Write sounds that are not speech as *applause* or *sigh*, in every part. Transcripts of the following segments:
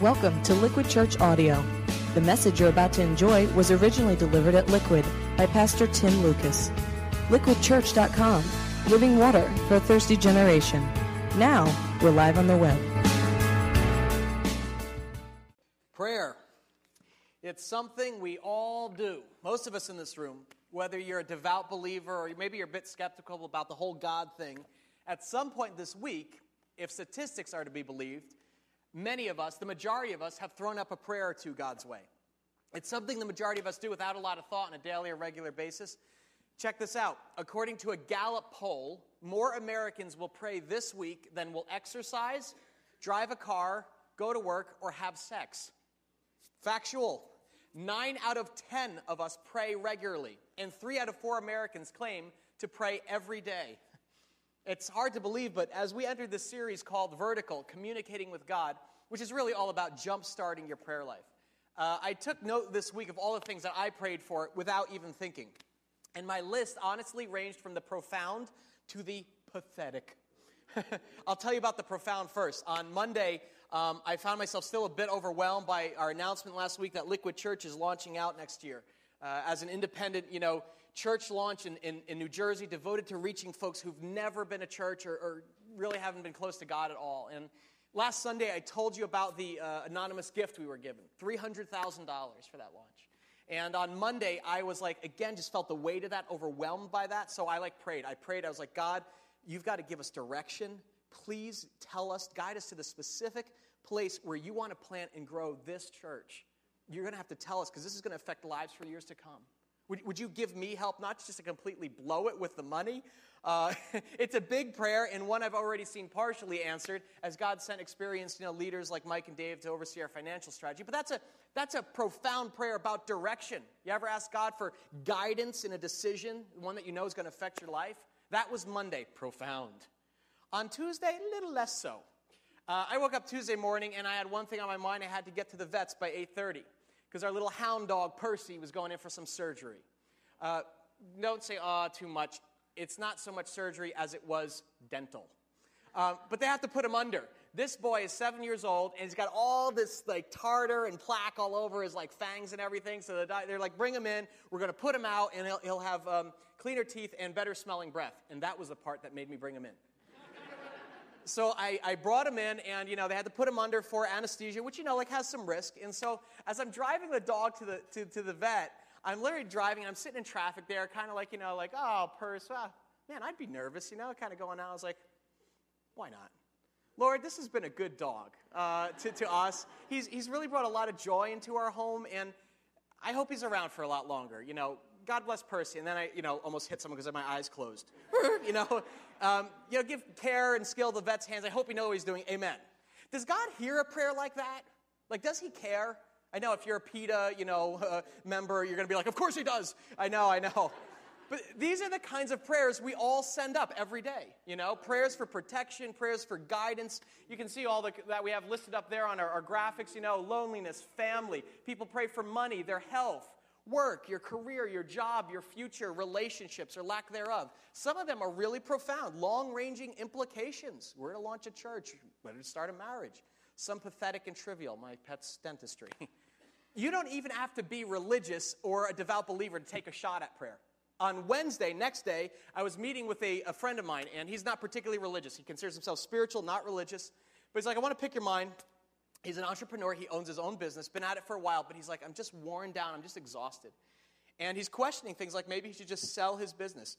Welcome to Liquid Church Audio. The message you're about to enjoy was originally delivered at Liquid by Pastor Tim Lucas. LiquidChurch.com, living water for a thirsty generation. Now, we're live on the web. Prayer. It's something we all do. Most of us in this room, whether you're a devout believer or maybe you're a bit skeptical about the whole God thing, at some point this week, if statistics are to be believed, many of us, the majority of us, have thrown up a prayer or two God's way. It's something the majority of us do without a lot of thought on a daily or regular basis. Check this out. According to a Gallup poll, more Americans will pray this week than will exercise, drive a car, go to work, or have sex. Factual. Nine out of ten of us pray regularly, and three out of four Americans claim to pray every day. It's hard to believe, but as we entered this series called Vertical, Communicating with God, which is really all about jump starting your prayer life, uh, I took note this week of all the things that I prayed for without even thinking. And my list honestly ranged from the profound to the pathetic. *laughs* I'll tell you about the profound first. On Monday, um, I found myself still a bit overwhelmed by our announcement last week that Liquid Church is launching out next year uh, as an independent, you know, church launch in, in, in, New Jersey devoted to reaching folks who've never been a church or, or, really haven't been close to God at all. And last Sunday, I told you about the uh, anonymous gift we were given $300,000 for that launch. And on Monday, I was like, again, just felt the weight of that, overwhelmed by that. So I like prayed. I prayed. I was like, God, you've got to give us direction. Please tell us, guide us to the specific place where you want to plant and grow this church. You're going to have to tell us because this is going to affect lives for years to come. Would, would you give me help, not just to completely blow it with the money? Uh, *laughs* it's a big prayer and one I've already seen partially answered as God sent experienced you know, leaders like Mike and Dave to oversee our financial strategy. But that's a, that's a profound prayer about direction. You ever ask God for guidance in a decision, one that you know is going to affect your life? That was Monday, profound. On Tuesday, a little less so. Uh, I woke up Tuesday morning and I had one thing on my mind. I had to get to the vets by 8:30 because our little hound dog Percy was going in for some surgery. Uh, don't say "ah" too much. It's not so much surgery as it was dental. Um, but they have to put him under. This boy is seven years old and he's got all this like tartar and plaque all over his like fangs and everything. So they're like, bring him in. We're going to put him out and he'll, he'll have um, cleaner teeth and better smelling breath. And that was the part that made me bring him in so I, I brought him in, and you know they had to put him under for anesthesia, which you know like has some risk. And so as I'm driving the dog to the to, to the vet, I'm literally driving. I'm sitting in traffic there, kind of like you know like oh purse, man, I'd be nervous, you know, kind of going out. I was like, why not? Lord, this has been a good dog uh, to, to us. He's, he's really brought a lot of joy into our home, and I hope he's around for a lot longer. You know, God bless Percy. And then I, you know, almost hit someone because my eyes closed. *laughs* you know, um, you know, give care and skill the vet's hands. I hope you know what he's doing. Amen. Does God hear a prayer like that? Like, does he care? I know if you're a PETA, you know, *laughs* uh, member, you're going to be like, of course he does. I know, I know. But these are the kinds of prayers we all send up every day. You know, prayers for protection, prayers for guidance. You can see all the, that we have listed up there on our, our graphics. You know, loneliness, family. People pray for money, their health, work, your career, your job, your future, relationships, or lack thereof. Some of them are really profound, long ranging implications. Where to launch a church, whether to start a marriage. Some pathetic and trivial, my pet's dentistry. *laughs* you don't even have to be religious or a devout believer to take a shot at prayer. On Wednesday, next day, I was meeting with a, a friend of mine, and he's not particularly religious. He considers himself spiritual, not religious. But he's like, I want to pick your mind. He's an entrepreneur. He owns his own business, been at it for a while, but he's like, I'm just worn down. I'm just exhausted. And he's questioning things like maybe he should just sell his business.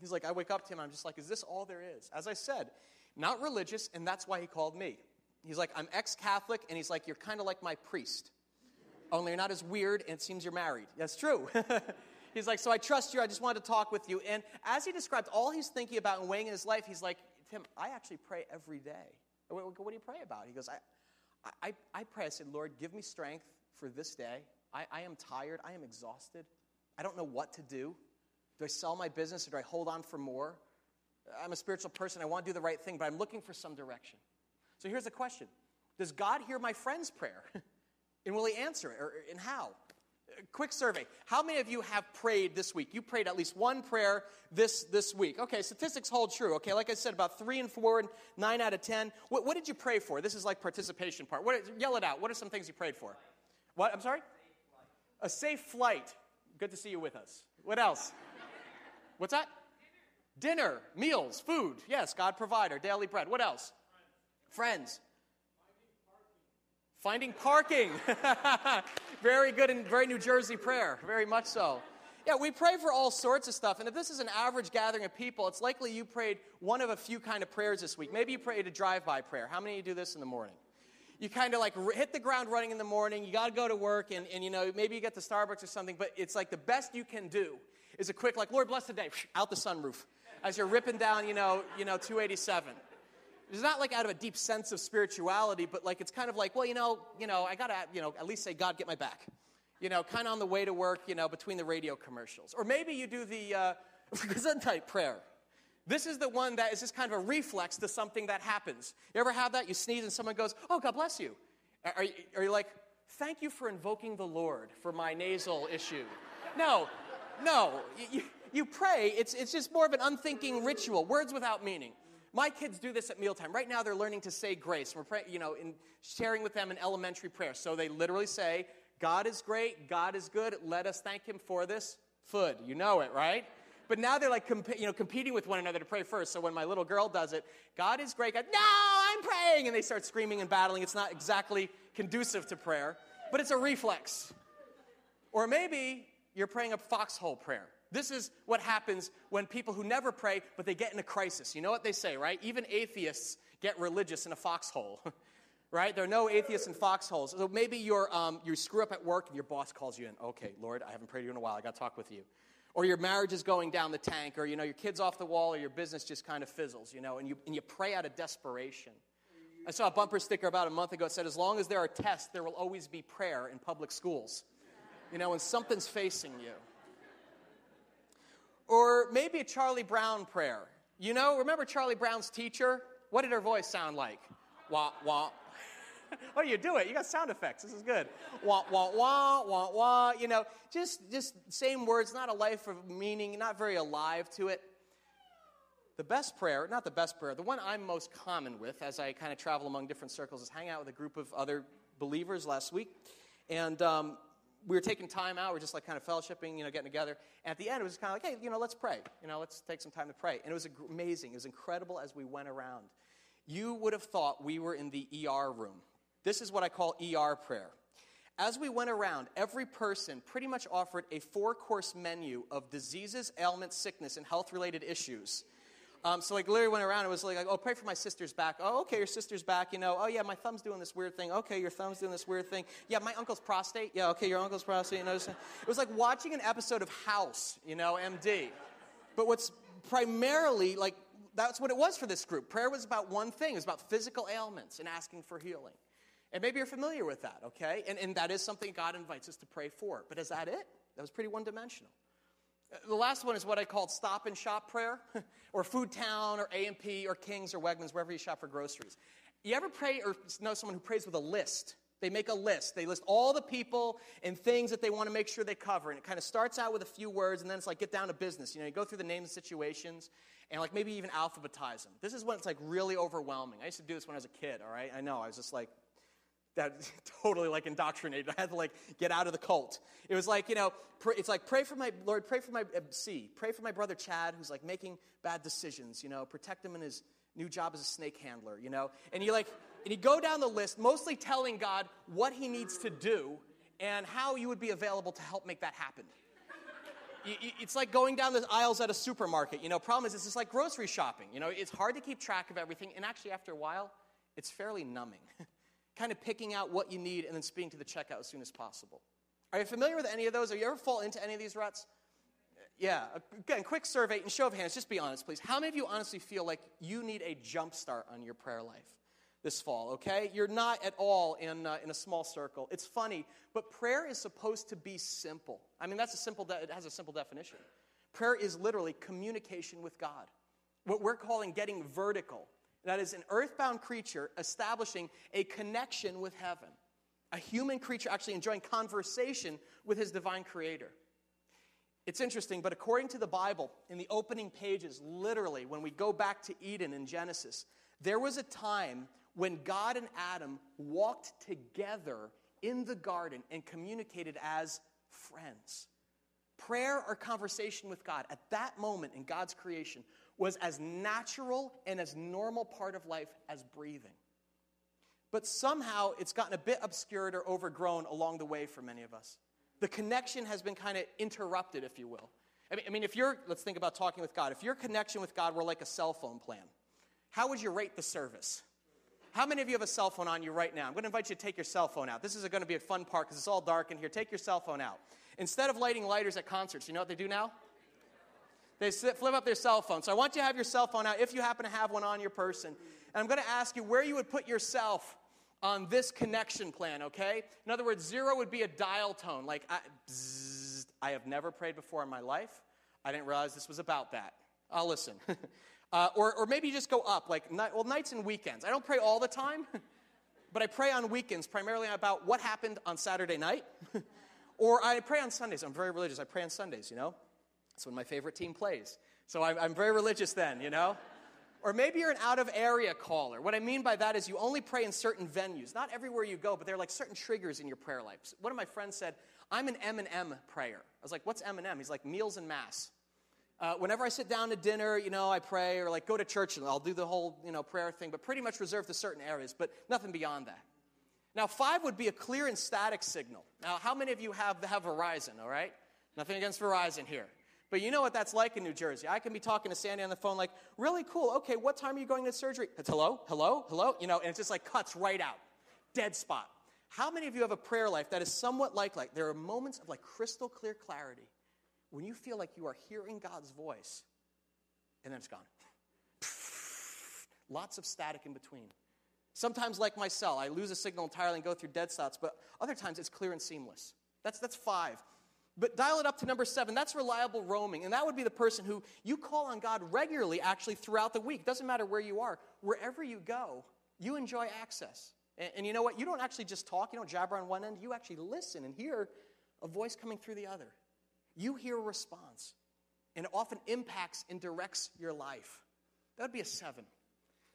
He's like, I wake up to him, I'm just like, is this all there is? As I said, not religious, and that's why he called me. He's like, I'm ex Catholic, and he's like, you're kind of like my priest. Only you're not as weird, and it seems you're married. That's true. *laughs* he's like, so I trust you. I just wanted to talk with you. And as he described all he's thinking about and weighing in his life, he's like, Tim, I actually pray every day. What, what do you pray about? He goes, I, I, I pray, I said, Lord, give me strength for this day. I, I am tired. I am exhausted. I don't know what to do. Do I sell my business or do I hold on for more? I'm a spiritual person. I want to do the right thing, but I'm looking for some direction. So here's the question Does God hear my friend's prayer? *laughs* and will he answer it? Or, and how? Quick survey. How many of you have prayed this week? You prayed at least one prayer this, this week. Okay, statistics hold true. Okay, like I said, about three and four, and nine out of ten. What, what did you pray for? This is like participation part. What, yell it out. What are some things you prayed for? What? I'm sorry? A safe flight. Good to see you with us. What else? What's that? Dinner, meals, food. Yes, God provider, daily bread. What else? Friends. Finding parking. *laughs* very good and very New Jersey prayer. Very much so. Yeah, we pray for all sorts of stuff. And if this is an average gathering of people, it's likely you prayed one of a few kind of prayers this week. Maybe you prayed a drive by prayer. How many of you do this in the morning? You kind of like hit the ground running in the morning. You got to go to work, and, and you know, maybe you get to Starbucks or something, but it's like the best you can do is a quick, like, Lord bless the day, *laughs* out the sunroof as you're ripping down, you know, you know 287 it's not like out of a deep sense of spirituality, but like it's kind of like, well, you know, you know, I gotta, you know, at least say, God, get my back. You know, kind of on the way to work, you know, between the radio commercials. Or maybe you do the uh, *laughs* prayer. This is the one that is just kind of a reflex to something that happens. You ever have that? You sneeze and someone goes, oh, God bless you. Are you, are you like, thank you for invoking the Lord for my nasal issue? No, no. You, you pray, it's, it's just more of an unthinking ritual, words without meaning. My kids do this at mealtime. Right now, they're learning to say grace. We're praying, you know, in sharing with them an elementary prayer. So they literally say, God is great, God is good, let us thank Him for this food. You know it, right? But now they're like, comp- you know, competing with one another to pray first. So when my little girl does it, God is great. God, no, I'm praying, and they start screaming and battling. It's not exactly conducive to prayer, but it's a reflex. Or maybe you're praying a foxhole prayer. This is what happens when people who never pray, but they get in a crisis. You know what they say, right? Even atheists get religious in a foxhole, *laughs* right? There are no atheists in foxholes. So maybe you're, um, you screw up at work and your boss calls you in. Okay, Lord, I haven't prayed to you in a while. I got to talk with you. Or your marriage is going down the tank, or you know your kid's off the wall, or your business just kind of fizzles, you know, and you, and you pray out of desperation. I saw a bumper sticker about a month ago. that said, "As long as there are tests, there will always be prayer in public schools." You know, when something's facing you. Or maybe a Charlie Brown prayer. You know, remember Charlie Brown's teacher? What did her voice sound like? Wah, wah. *laughs* oh, you do it. You got sound effects. This is good. Wah, wah, wah, wah, wah. You know, just, just same words, not a life of meaning, not very alive to it. The best prayer, not the best prayer, the one I'm most common with as I kind of travel among different circles is hang out with a group of other believers last week. And um, we were taking time out. We are just like kind of fellowshipping, you know, getting together. And at the end, it was kind of like, hey, you know, let's pray. You know, let's take some time to pray. And it was amazing. It was incredible as we went around. You would have thought we were in the ER room. This is what I call ER prayer. As we went around, every person pretty much offered a four course menu of diseases, ailments, sickness, and health related issues um, so like literally went around and was like, oh, pray for my sister's back. Oh, okay, your sister's back. You know, oh yeah, my thumb's doing this weird thing. Okay, your thumb's doing this weird thing. Yeah, my uncle's prostate. Yeah, okay, your uncle's prostate. You know, it was like watching an episode of House. You know, MD. But what's primarily like that's what it was for this group. Prayer was about one thing. It was about physical ailments and asking for healing. And maybe you're familiar with that, okay? And, and that is something God invites us to pray for. But is that it? That was pretty one dimensional. The last one is what I called stop and shop prayer, *laughs* or Food Town, or A&P, or King's, or Wegmans, wherever you shop for groceries. You ever pray or know someone who prays with a list? They make a list. They list all the people and things that they want to make sure they cover. And it kind of starts out with a few words, and then it's like get down to business. You know, you go through the names and situations, and like maybe even alphabetize them. This is when it's like really overwhelming. I used to do this when I was a kid, all right? I know, I was just like, that *laughs* totally like indoctrinated. I had to like get out of the cult. It was like, you know, it's like pray for my Lord, pray for my uh, C, pray for my brother Chad who's like making bad decisions, you know, protect him in his new job as a snake handler, you know. And you like and you go down the list mostly telling God what he needs to do and how you would be available to help make that happen. It's like going down the aisles at a supermarket. You know, problem is it's just like grocery shopping. You know, it's hard to keep track of everything, and actually, after a while, it's fairly numbing. *laughs* kind of picking out what you need and then speeding to the checkout as soon as possible. Are you familiar with any of those? Are you ever fall into any of these ruts? Yeah. Again, quick survey and show of hands. Just be honest, please. How many of you honestly feel like you need a jump start on your prayer life this fall? Okay, you're not at all in uh, in a small circle. It's funny, but prayer is supposed to be simple. I mean, that's a simple. De- it has a simple definition. Prayer is literally communication with God. What we're calling getting vertical that is an earthbound creature establishing a connection with heaven. a human creature actually enjoying conversation with his divine creator. It's interesting, but according to the Bible, in the opening pages, literally, when we go back to Eden in Genesis, there was a time when God and Adam walked together in the garden and communicated as friends. Prayer or conversation with God at that moment in God's creation was as natural and as normal part of life as breathing. But somehow it's gotten a bit obscured or overgrown along the way for many of us. The connection has been kind of interrupted, if you will. I mean, I mean, if you're, let's think about talking with God. If your connection with God were like a cell phone plan, how would you rate the service? How many of you have a cell phone on you right now? I'm going to invite you to take your cell phone out. This is going to be a fun part because it's all dark in here. Take your cell phone out. Instead of lighting lighters at concerts, you know what they do now? They flip up their cell phone. So I want you to have your cell phone out if you happen to have one on your person. And I'm going to ask you where you would put yourself on this connection plan, okay? In other words, zero would be a dial tone, like I, bzzz, I have never prayed before in my life. I didn't realize this was about that. I'll listen. *laughs* uh, or, or maybe you just go up, like well, nights and weekends. I don't pray all the time, *laughs* but I pray on weekends primarily about what happened on Saturday night. *laughs* or I pray on Sundays. I'm very religious. I pray on Sundays, you know? That's when my favorite team plays. So I'm, I'm very religious then, you know? Or maybe you're an out of area caller. What I mean by that is you only pray in certain venues. Not everywhere you go, but there are like certain triggers in your prayer life. One of my friends said, I'm an M&M prayer. I was like, what's M&M? He's like, meals and mass. Uh, whenever I sit down to dinner, you know, I pray, or like go to church and I'll do the whole, you know, prayer thing, but pretty much reserved to certain areas, but nothing beyond that. Now, five would be a clear and static signal. Now, how many of you have, have Verizon, all right? Nothing against Verizon here. But you know what that's like in New Jersey. I can be talking to Sandy on the phone, like, really cool. Okay, what time are you going to surgery? It's hello, hello, hello. You know, and it just like cuts right out. Dead spot. How many of you have a prayer life that is somewhat like like there are moments of like crystal clear clarity when you feel like you are hearing God's voice, and then it's gone. Lots of static in between. Sometimes, like my cell, I lose a signal entirely and go through dead spots, but other times it's clear and seamless. That's, that's five. But dial it up to number seven. That's reliable roaming. And that would be the person who you call on God regularly, actually, throughout the week. Doesn't matter where you are. Wherever you go, you enjoy access. And, and, you know what? You don't actually just talk, you don't jabber on one end. You actually listen and hear a voice coming through the other. You hear a response. And it often impacts and directs your life. That would be a seven.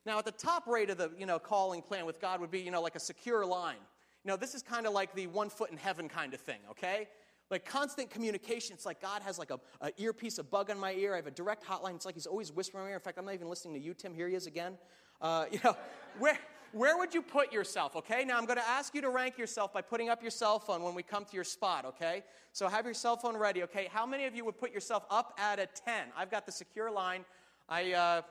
Now, at the top rate of the you know, calling plan with God would be you know, like a secure line. You know, this is kind of like the one foot in heaven kind of thing, okay? Like constant communication. It's like God has like a, a, earpiece, a bug on my ear. I have a direct hotline. It's like He's always whispering in my ear. In fact, I'm not even listening to you, Tim. Here he is again. Uh, *laughs* you know, where, where would you put yourself, okay? Now I'm going to ask you to rank yourself by putting up your cell phone when we come to your spot, okay? So have your cell phone ready, okay? How many of you would put yourself up at a 10? I've got the secure line. I, uh,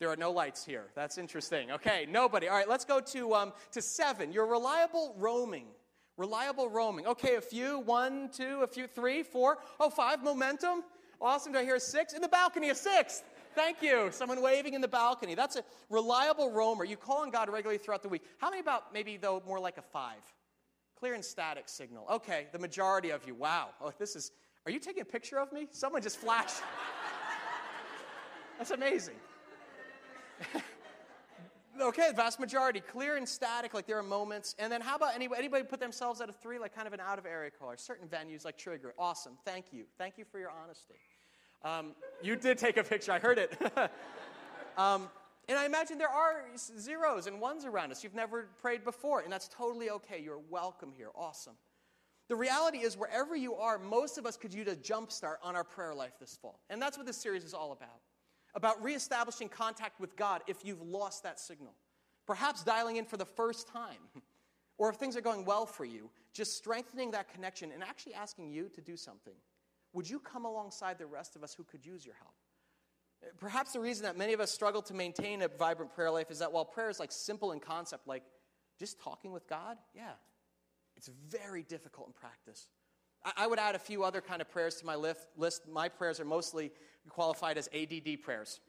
there are no lights here. That's interesting. Okay, nobody. All right, let's go to, um, to seven. You're reliable roaming. Reliable roaming. Okay, a few, one, two, a few, three, four, oh, five. Momentum. Awesome. Do I hear a six? In the balcony, a sixth. Thank you. Someone waving in the balcony. That's a reliable roamer. You call on God regularly throughout the week. How many about maybe, though, more like a five? Clear and static signal. Okay, the majority of you. Wow. Oh, this is. Are you taking a picture of me? Someone just flashed. *laughs* That's amazing. *laughs* okay, the vast majority, clear and static, like there are moments. And then how about anybody, anybody put themselves at a three, like kind of an out of area caller? Certain venues like Trigger. Awesome. Thank you. Thank you for your honesty. Um, you did take a picture, I heard it. *laughs* um, and I imagine there are zeros and ones around us. You've never prayed before, and that's totally okay. You're welcome here. Awesome. The reality is, wherever you are, most of us could use a jump start on our prayer life this fall. And that's what this series is all about about reestablishing contact with God if you've lost that signal. Perhaps dialing in for the first time. Or if things are going well for you, just strengthening that connection and actually asking you to do something. Would you come alongside the rest of us who could use your help? Perhaps the reason that many of us struggle to maintain a vibrant prayer life is that while prayer is like simple in concept, like just talking with God, yeah, it's very difficult in practice. I would add a few other kind of prayers to my list. My prayers are mostly qualified as ADD prayers.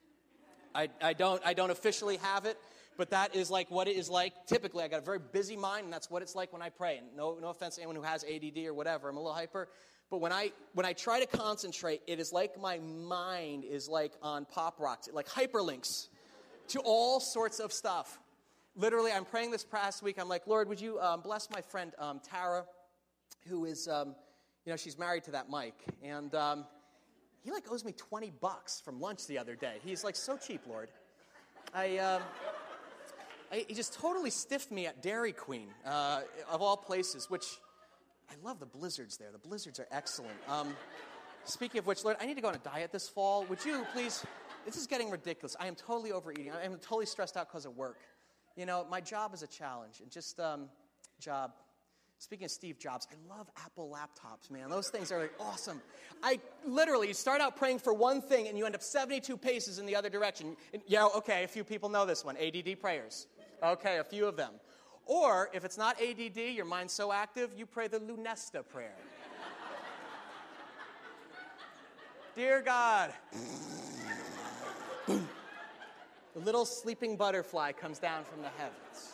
I, I, don't, I don't officially have it, but that is like what it is like. Typically, I got a very busy mind, and that's what it's like when I pray. And no, no offense to anyone who has ADD or whatever, I'm a little hyper. But when I, when I try to concentrate, it is like my mind is like on pop rocks, like hyperlinks to all sorts of stuff. literally, I'm praying this past week. I'm like, Lord, would you um, bless my friend um, Tara, who is, um, you know, she's married to that Mike. And um, he like owes me 20 bucks from lunch the other day. He's like, so cheap, Lord. I, um, I he just totally stiffed me at Dairy Queen, uh, of all places, which I love the blizzards there. The blizzards are excellent. Um, speaking of which, Lord, I need to go on a diet this fall. Would you please? This is getting ridiculous. I am totally overeating. I am totally stressed out because of work. You know, my job is a challenge, and just um, job. Speaking of Steve Jobs, I love Apple laptops, man. Those things are like awesome. I literally you start out praying for one thing and you end up 72 paces in the other direction. And, yeah, okay, a few people know this one ADD prayers. Okay, a few of them. Or if it's not ADD, your mind's so active, you pray the Lunesta prayer. *laughs* Dear God, the little sleeping butterfly comes down from the heavens.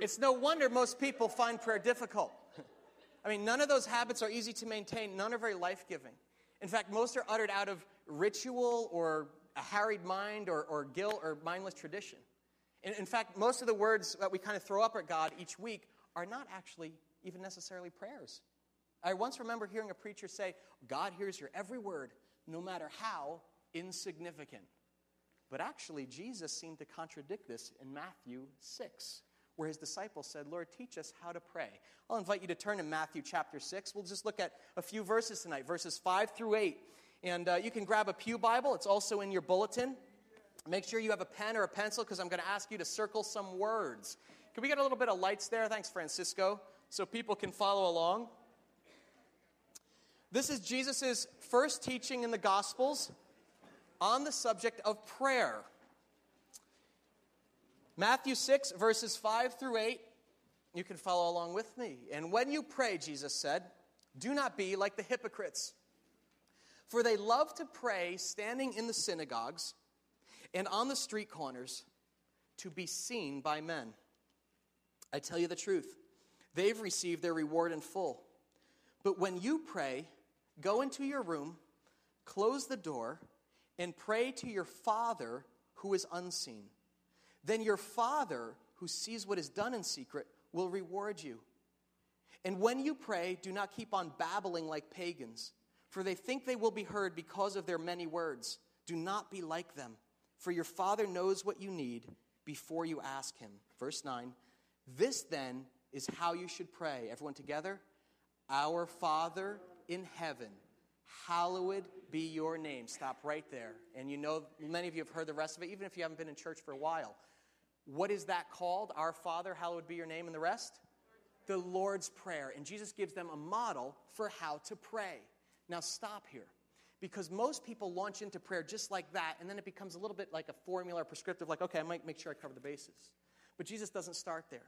It's no wonder most people find prayer difficult. *laughs* I mean, none of those habits are easy to maintain, none are very life giving. In fact, most are uttered out of ritual or a harried mind or, or guilt or mindless tradition. In, in fact, most of the words that we kind of throw up at God each week are not actually even necessarily prayers. I once remember hearing a preacher say, God hears your every word, no matter how insignificant. But actually, Jesus seemed to contradict this in Matthew 6, where his disciples said, Lord, teach us how to pray. I'll invite you to turn to Matthew chapter 6. We'll just look at a few verses tonight, verses 5 through 8. And uh, you can grab a Pew Bible, it's also in your bulletin. Make sure you have a pen or a pencil because I'm going to ask you to circle some words. Can we get a little bit of lights there? Thanks, Francisco, so people can follow along. This is Jesus' first teaching in the Gospels on the subject of prayer. Matthew 6, verses 5 through 8. You can follow along with me. And when you pray, Jesus said, do not be like the hypocrites, for they love to pray standing in the synagogues and on the street corners to be seen by men. I tell you the truth, they've received their reward in full. But when you pray, go into your room, close the door, and pray to your Father who is unseen. Then your Father, who sees what is done in secret, will reward you. And when you pray, do not keep on babbling like pagans, for they think they will be heard because of their many words. Do not be like them for your Father knows what you need before you ask Him. Verse 9 This then is how you should pray. Everyone together? Our Father in heaven, hallowed be your name. Stop right there. And you know, many of you have heard the rest of it, even if you haven't been in church for a while. What is that called? Our Father, hallowed be your name, and the rest? The Lord's Prayer. And Jesus gives them a model for how to pray. Now, stop here because most people launch into prayer just like that, and then it becomes a little bit like a formula prescriptive, like, okay, I might make sure I cover the bases. But Jesus doesn't start there.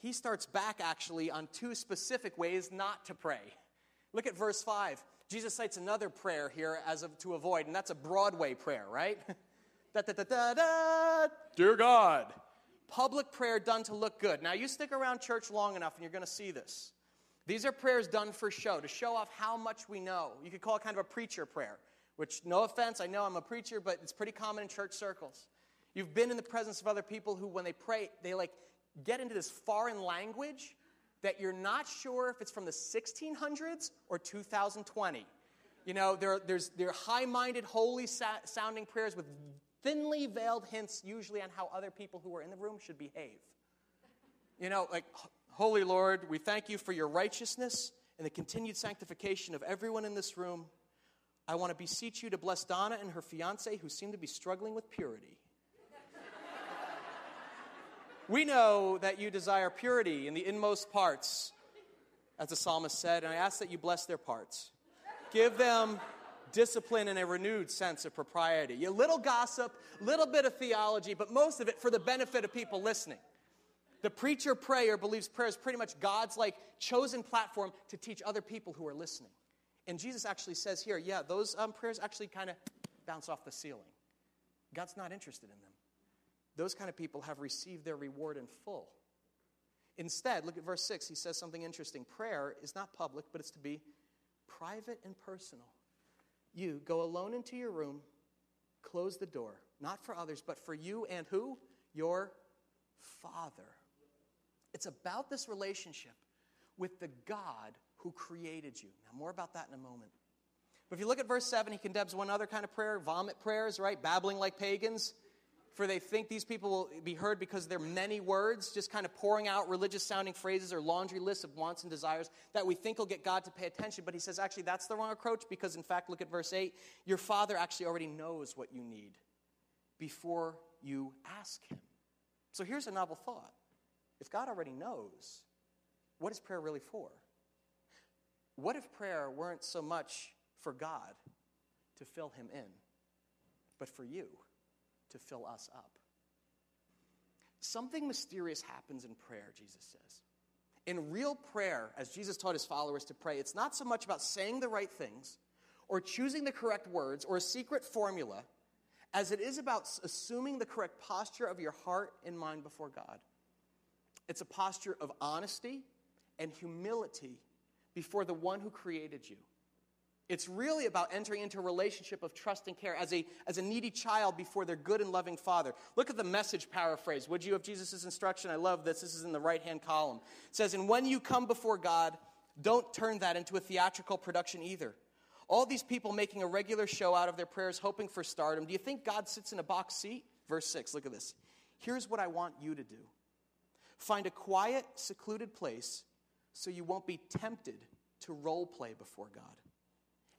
He starts back actually on two specific ways not to pray. Look at verse 5. Jesus cites another prayer here as of, to avoid, and that's a Broadway prayer, right? *laughs* da, da, da, da, da, dear God. Public prayer done to look good. Now, you stick around church long enough, and you're going to see this. These are prayers done for show, to show off how much we know. You could call it kind of a preacher prayer, which, no offense, I know I'm a preacher, but it's pretty common in church circles. You've been in the presence of other people who, when they pray, they like get into this foreign language that you're not sure if it's from the 1600s or 2020. You know, there, there's, there are high minded, holy sounding prayers with thinly veiled hints, usually on how other people who are in the room should behave. You know, like Holy Lord, we thank you for your righteousness and the continued sanctification of everyone in this room. I want to beseech you to bless Donna and her fiance who seem to be struggling with purity. We know that you desire purity in the inmost parts, as the psalmist said, and I ask that you bless their parts. Give them discipline and a renewed sense of propriety. A little gossip, a little bit of theology, but most of it for the benefit of people listening. The preacher prayer believes prayer is pretty much God's like chosen platform to teach other people who are listening. And Jesus actually says here, yeah, those um, prayers actually kind of bounce off the ceiling. God's not interested in them. Those kind of people have received their reward in full. Instead, look at verse 6. He says something interesting. Prayer is not public, but it's to be private and personal. You go alone into your room, close the door, not for others, but for you and who? your Father. It's about this relationship with the God who created you. Now, more about that in a moment. But if you look at verse 7, he condemns one other kind of prayer vomit prayers, right? Babbling like pagans. For they think these people will be heard because they're many words, just kind of pouring out religious sounding phrases or laundry lists of wants and desires that we think will get God to pay attention. But he says, actually, that's the wrong approach because, in fact, look at verse 8. Your Father actually already knows what you need before you ask him. So here's a novel thought. If God already knows, what is prayer really for? What if prayer weren't so much for God to fill him in, but for you to fill us up? Something mysterious happens in prayer, Jesus says. In real prayer, as Jesus taught his followers to pray, it's not so much about saying the right things or choosing the correct words or a secret formula as it is about assuming the correct posture of your heart and mind before God. It's a posture of honesty and humility before the one who created you. It's really about entering into a relationship of trust and care as a, as a needy child before their good and loving father. Look at the message paraphrase, would you, of Jesus' instruction? I love this. This is in the right hand column. It says, And when you come before God, don't turn that into a theatrical production either. All these people making a regular show out of their prayers, hoping for stardom. Do you think God sits in a box seat? Verse 6, look at this. Here's what I want you to do find a quiet, secluded place so you won't be tempted to role play before God.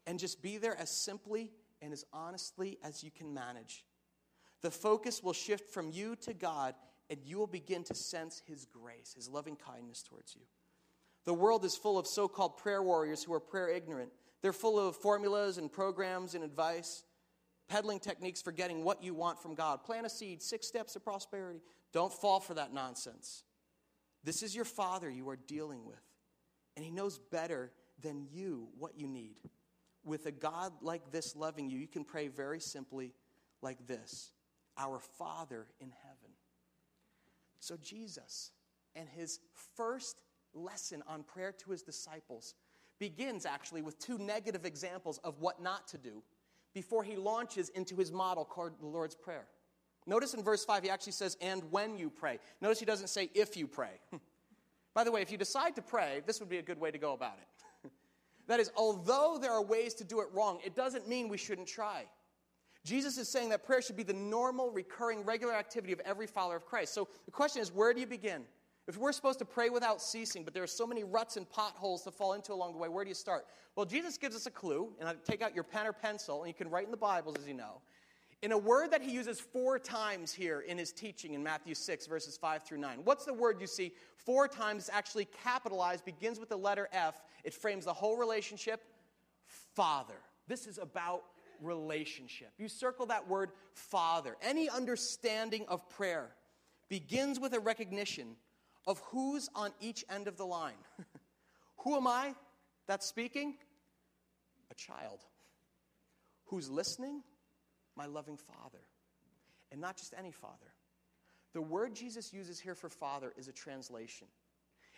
And just be there as simply and as honestly as you can manage. The focus will shift from you to God, and you will begin to sense His grace, His loving kindness towards you. The world is full of so called prayer warriors who are prayer ignorant. They're full of formulas and programs and advice, peddling techniques for getting what you want from God. Plant a seed, six steps of prosperity. Don't fall for that nonsense. This is your Father you are dealing with, and He knows better than you what you need. With a God like this loving you, you can pray very simply like this Our Father in heaven. So, Jesus and His first lesson on prayer to His disciples begins actually with two negative examples of what not to do before he launches into his model called the Lord's Prayer. Notice in verse 5, he actually says, and when you pray. Notice he doesn't say if you pray. *laughs* By the way, if you decide to pray, this would be a good way to go about it. That is, although there are ways to do it wrong, it doesn't mean we shouldn't try. Jesus is saying that prayer should be the normal, recurring, regular activity of every follower of Christ. So the question is, where do you begin? If we're supposed to pray without ceasing, but there are so many ruts and potholes to fall into along the way, where do you start? Well, Jesus gives us a clue, and I take out your pen or pencil, and you can write in the Bibles, as you know. In a word that he uses four times here in his teaching in Matthew 6, verses 5 through 9. What's the word you see four times actually capitalized, begins with the letter F. It frames the whole relationship Father. This is about relationship. You circle that word Father. Any understanding of prayer begins with a recognition of who's on each end of the line. *laughs* Who am I that's speaking? A child. Who's listening? My loving father. And not just any father. The word Jesus uses here for father is a translation.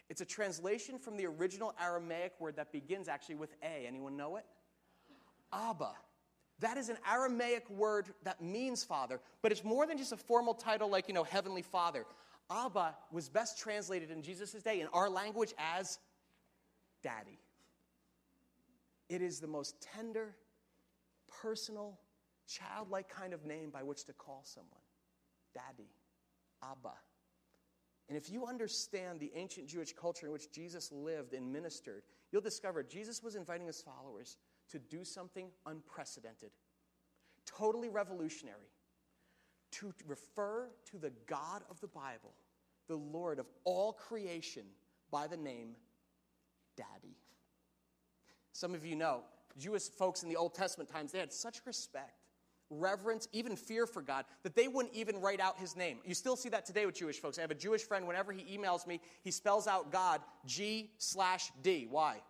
It's a translation from the original Aramaic word that begins actually with A. Anyone know it? Abba. That is an Aramaic word that means father, but it's more than just a formal title like, you know, Heavenly Father. Abba was best translated in Jesus' day in our language as daddy. It is the most tender, personal, childlike kind of name by which to call someone daddy, Abba. And if you understand the ancient Jewish culture in which Jesus lived and ministered, you'll discover Jesus was inviting his followers to do something unprecedented, totally revolutionary to refer to the God of the Bible, the Lord of all creation, by the name Daddy. Some of you know, Jewish folks in the Old Testament times, they had such respect, reverence, even fear for God that they wouldn't even write out his name. You still see that today with Jewish folks. I have a Jewish friend, whenever he emails me, he spells out God G slash D. Why?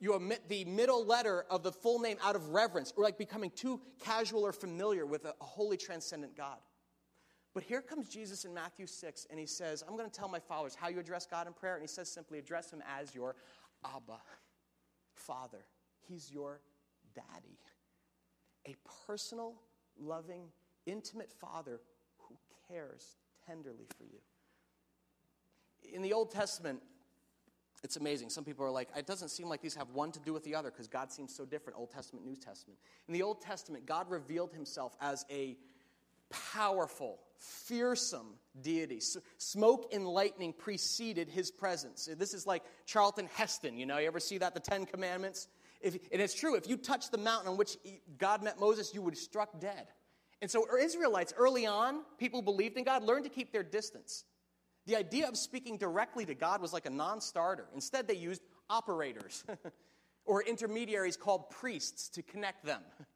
you omit the middle letter of the full name out of reverence or like becoming too casual or familiar with a, holy transcendent God. But here comes Jesus in Matthew 6, and he says, I'm going to tell my followers how you address God in prayer. And he says simply, address him as your Abba, Father. He's your daddy. A personal, loving, intimate father who cares tenderly for you. In the Old Testament, it's amazing. Some people are like, it doesn't seem like these have one to do with the other because God seems so different, Old Testament, New Testament. In the Old Testament, God revealed himself as a powerful, fearsome deity. smoke and lightning preceded his presence. This is like Charlton Heston, you know, you ever see that, the Ten Commandments? If, and it's true, if you touched the mountain on which God met Moses, you would have struck dead. And so, Israelites, early on, people believed in God, learned to keep their distance. The idea of speaking directly to God was like a non starter. Instead, they used operators *laughs* or intermediaries called priests to connect them. *laughs*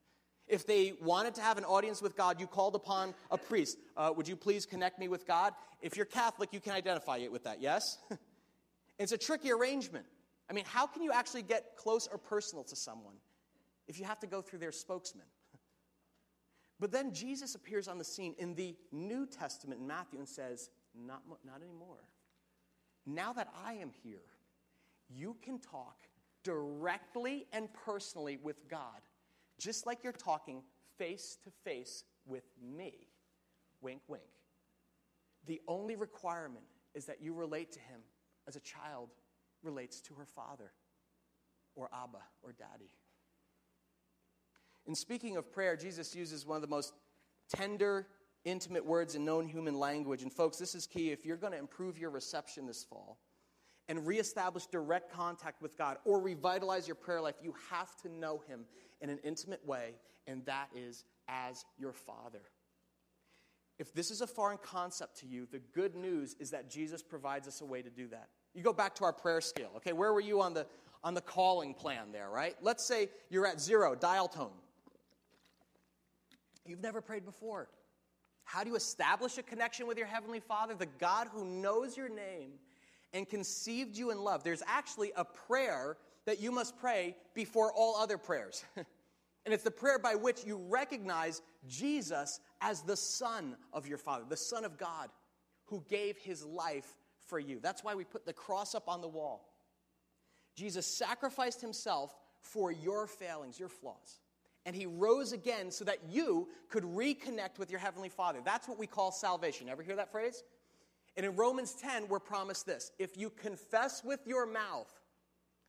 If they wanted to have an audience with God, you called upon a priest. Uh, would you please connect me with God? If you're Catholic, you can identify it with that, yes? *laughs* it's a tricky arrangement. I mean, how can you actually get close or personal to someone if you have to go through their spokesman? *laughs* but then Jesus appears on the scene in the New Testament in Matthew and says, not, not anymore. Now that I am here, you can talk directly and personally with God, just like you're talking face to face with me. Wink, wink. The only requirement is that you relate to him as a child relates to her father, or Abba, or Daddy. In speaking of prayer, Jesus uses one of the most tender intimate words in known human language. And, folks, this is key. If you're going to improve your reception this fall and reestablish direct contact with God or revitalize your prayer life, you have to know Him in an intimate way, and that is as your Father. If this is a foreign concept to you, the good news is that Jesus provides us a way to do that. You go back to our prayer scale. Okay, where were you on the on the calling plan there, right? Let's say you're at zero, dial tone. You've never prayed before. How do you establish a connection with your Heavenly Father? The God who knows your name and conceived you in love. There's actually a prayer that you must pray before all other prayers. *laughs* and it's the prayer by which you recognize Jesus as the Son of your Father, the Son of God, who gave his life for you. That's why we put the cross up on the wall. Jesus sacrificed himself for your failings, your flaws. And he rose again so that you could reconnect with your heavenly father. That's what we call salvation. Ever hear that phrase? And in romans 10 we're promised this. If you confess with your mouth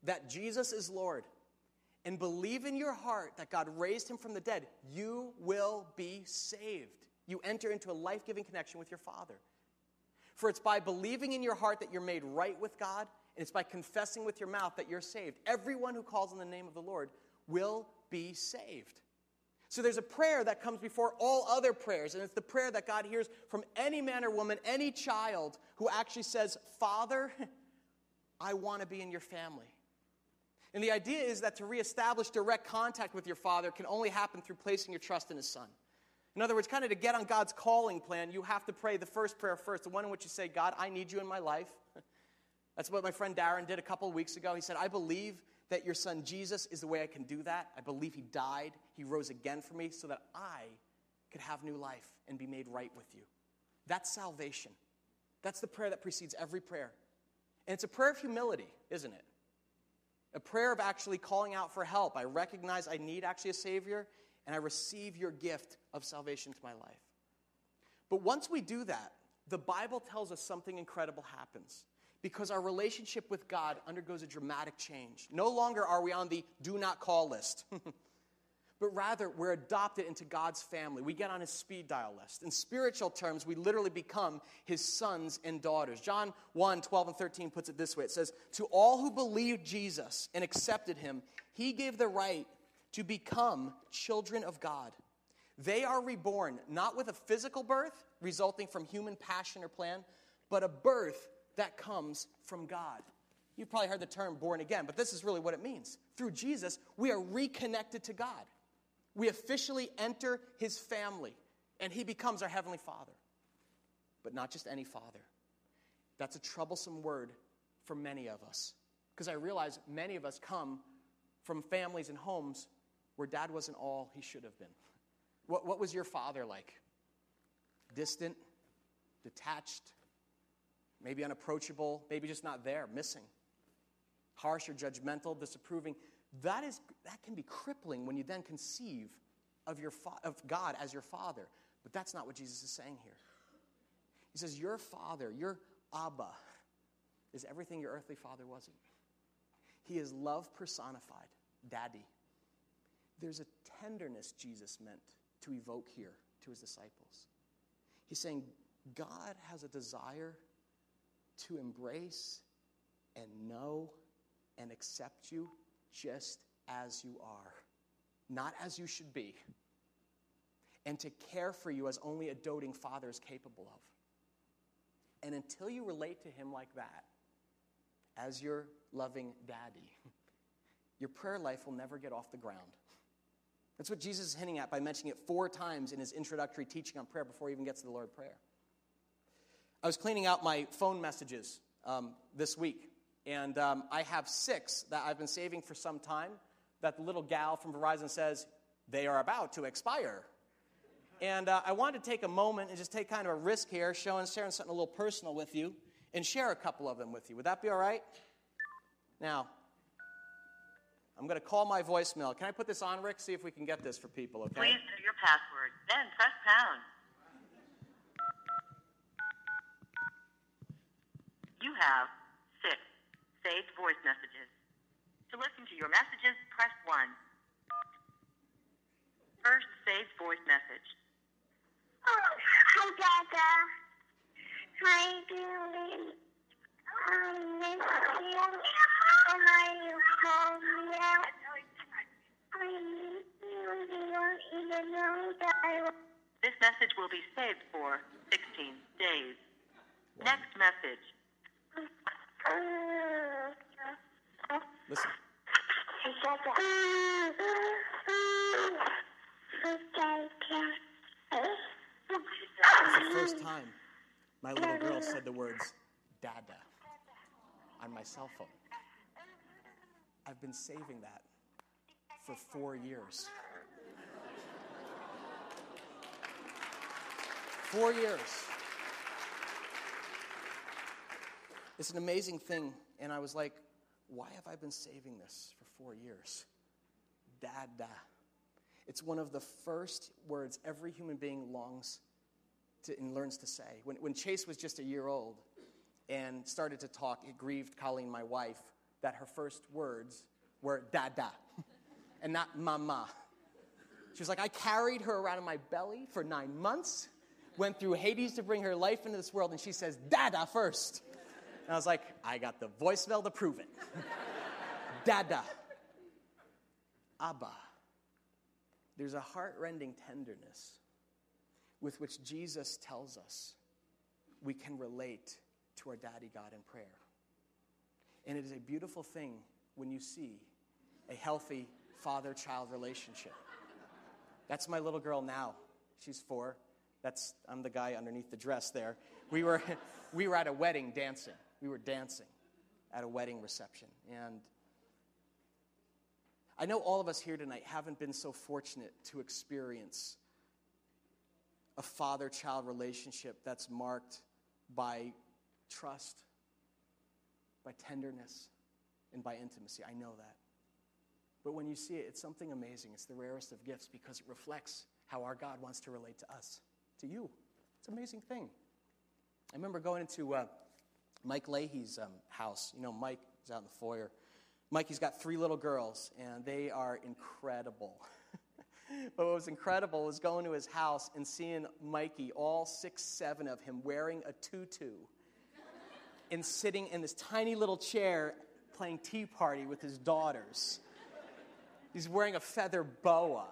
that jesus is lord and believe in your heart that god raised him from the dead you will be saved. You enter into a life-giving connection with your father for it's by believing in your heart that you're made right with god and it's by confessing with your mouth that you're saved everyone who calls on the name of the lord will be saved. So there's a prayer that comes before all other prayers, and it's the prayer that God hears from any man or woman, any child who actually says, Father, *laughs* I want to be in your family. And the idea is that to reestablish direct contact with your father can only happen through placing your trust in his son. In other words, kind of to get on God's calling plan, you have to pray the first prayer first, the one in which you say, God, I need you in my life. *laughs* That's what my friend Darren did a couple weeks ago. He said, I believe that your son Jesus is the way I can do that. I believe he died, he rose again for me so that I could have new life and be made right with you. That's salvation. That's the prayer that precedes every prayer. And it's a prayer of humility, isn't it? A prayer of actually calling out for help. I recognize I need actually a Savior, and I receive your gift of salvation to my life. But once we do that, the Bible tells us something incredible happens because our relationship with God undergoes a dramatic change. No longer are we on the do not call list, *laughs* but rather we're adopted into God's family. We get on his speed dial list. In spiritual terms, we literally become his sons and daughters. John 1 12 and 13 puts it this way it says, To all who believed Jesus and accepted him, he gave the right to become children of God. They are reborn not with a physical birth resulting from human passion or plan, but a birth that comes from God. You've probably heard the term born again, but this is really what it means. Through Jesus, we are reconnected to God. We officially enter his family, and he becomes our heavenly father. But not just any father. That's a troublesome word for many of us. Because I realize many of us come from families and homes where dad wasn't all he should have been. What, what was your father like? Distant, detached, maybe unapproachable, maybe just not there, missing. Harsh or judgmental, disapproving. That, is, that can be crippling when you then conceive of, your fa- of God as your Father. But that's not what Jesus is saying here. He says, Your father, your Abba, is everything your earthly father wasn't. He is love personified, daddy. There's a tenderness Jesus meant to evoke here to his disciples. He's saying, God has a desire to embrace and know and accept you just as you are, not as you should be, and to care for you as only a doting father is capable of. And until you relate to him like that, as your loving daddy, *laughs* your prayer life will never get off the ground. That's what Jesus is hinting at by mentioning it four times in his introductory teaching on prayer before he even gets to the Lord Prayer. I was cleaning out my phone messages um, this week, and um, I have six that I've been saving for some time that the little gal from Verizon says they are about to expire. And uh, I wanted to take a moment and just take kind of a risk here, showing, sharing something a little personal with you, and share a couple of them with you. Would that be all right? Now, I'm going to call my voicemail. Can I put this on, Rick? See if we can get this for people, okay? Please enter your password, then press pound. You have six saved voice messages. To listen to your messages, press 1. First saved voice message. Oh, hi, Dada. Hi, Julie. I miss you. Are you home yet? I miss you. You don't even know that I This message will be saved for 16 days. Next message. Listen. It's the first time my little girl said the words Dada on my cell phone. I've been saving that for four years. Four years. It's an amazing thing. And I was like, why have I been saving this for four years? Dada. It's one of the first words every human being longs to, and learns to say. When, when Chase was just a year old and started to talk, it grieved Colleen, my wife, that her first words were dada and not mama. She was like, I carried her around in my belly for nine months, went through Hades to bring her life into this world, and she says, Dada first. And I was like, I got the voicemail to prove it. *laughs* Dada. Abba. There's a heart-rending tenderness with which Jesus tells us we can relate to our daddy God in prayer. And it is a beautiful thing when you see a healthy father child relationship. That's my little girl now. She's four. That's, I'm the guy underneath the dress there. We were, *laughs* we were at a wedding dancing. We were dancing at a wedding reception. And I know all of us here tonight haven't been so fortunate to experience a father child relationship that's marked by trust, by tenderness, and by intimacy. I know that. But when you see it, it's something amazing. It's the rarest of gifts because it reflects how our God wants to relate to us, to you. It's an amazing thing. I remember going into uh, Mike Leahy's um, house. You know, Mike is out in the foyer. Mikey's got three little girls, and they are incredible. *laughs* but what was incredible was going to his house and seeing Mikey, all six, seven of him, wearing a tutu and sitting in this tiny little chair playing tea party with his daughters. He's wearing a feather boa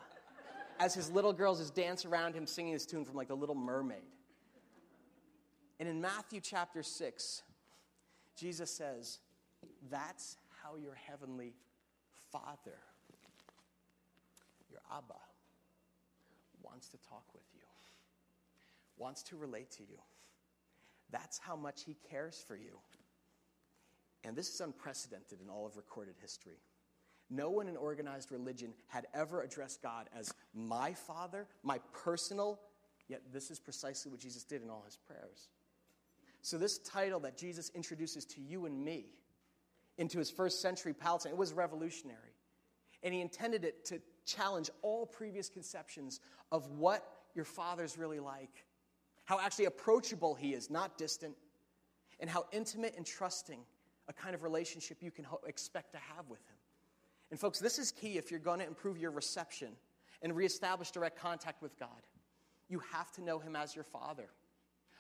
as his little girls just dance around him singing this tune from like The Little Mermaid. And in Matthew chapter 6, Jesus says, That's how your heavenly Father, your Abba, wants to talk with you, wants to relate to you. That's how much he cares for you. And this is unprecedented in all of recorded history. No one in organized religion had ever addressed God as my Father, my personal, yet this is precisely what Jesus did in all his prayers. So, this title that Jesus introduces to you and me into his first century Palestine, it was revolutionary. And he intended it to challenge all previous conceptions of what your Father's really like how actually approachable He is, not distant, and how intimate and trusting a kind of relationship you can ho- expect to have with Him. And, folks, this is key if you're going to improve your reception and reestablish direct contact with God. You have to know Him as your Father.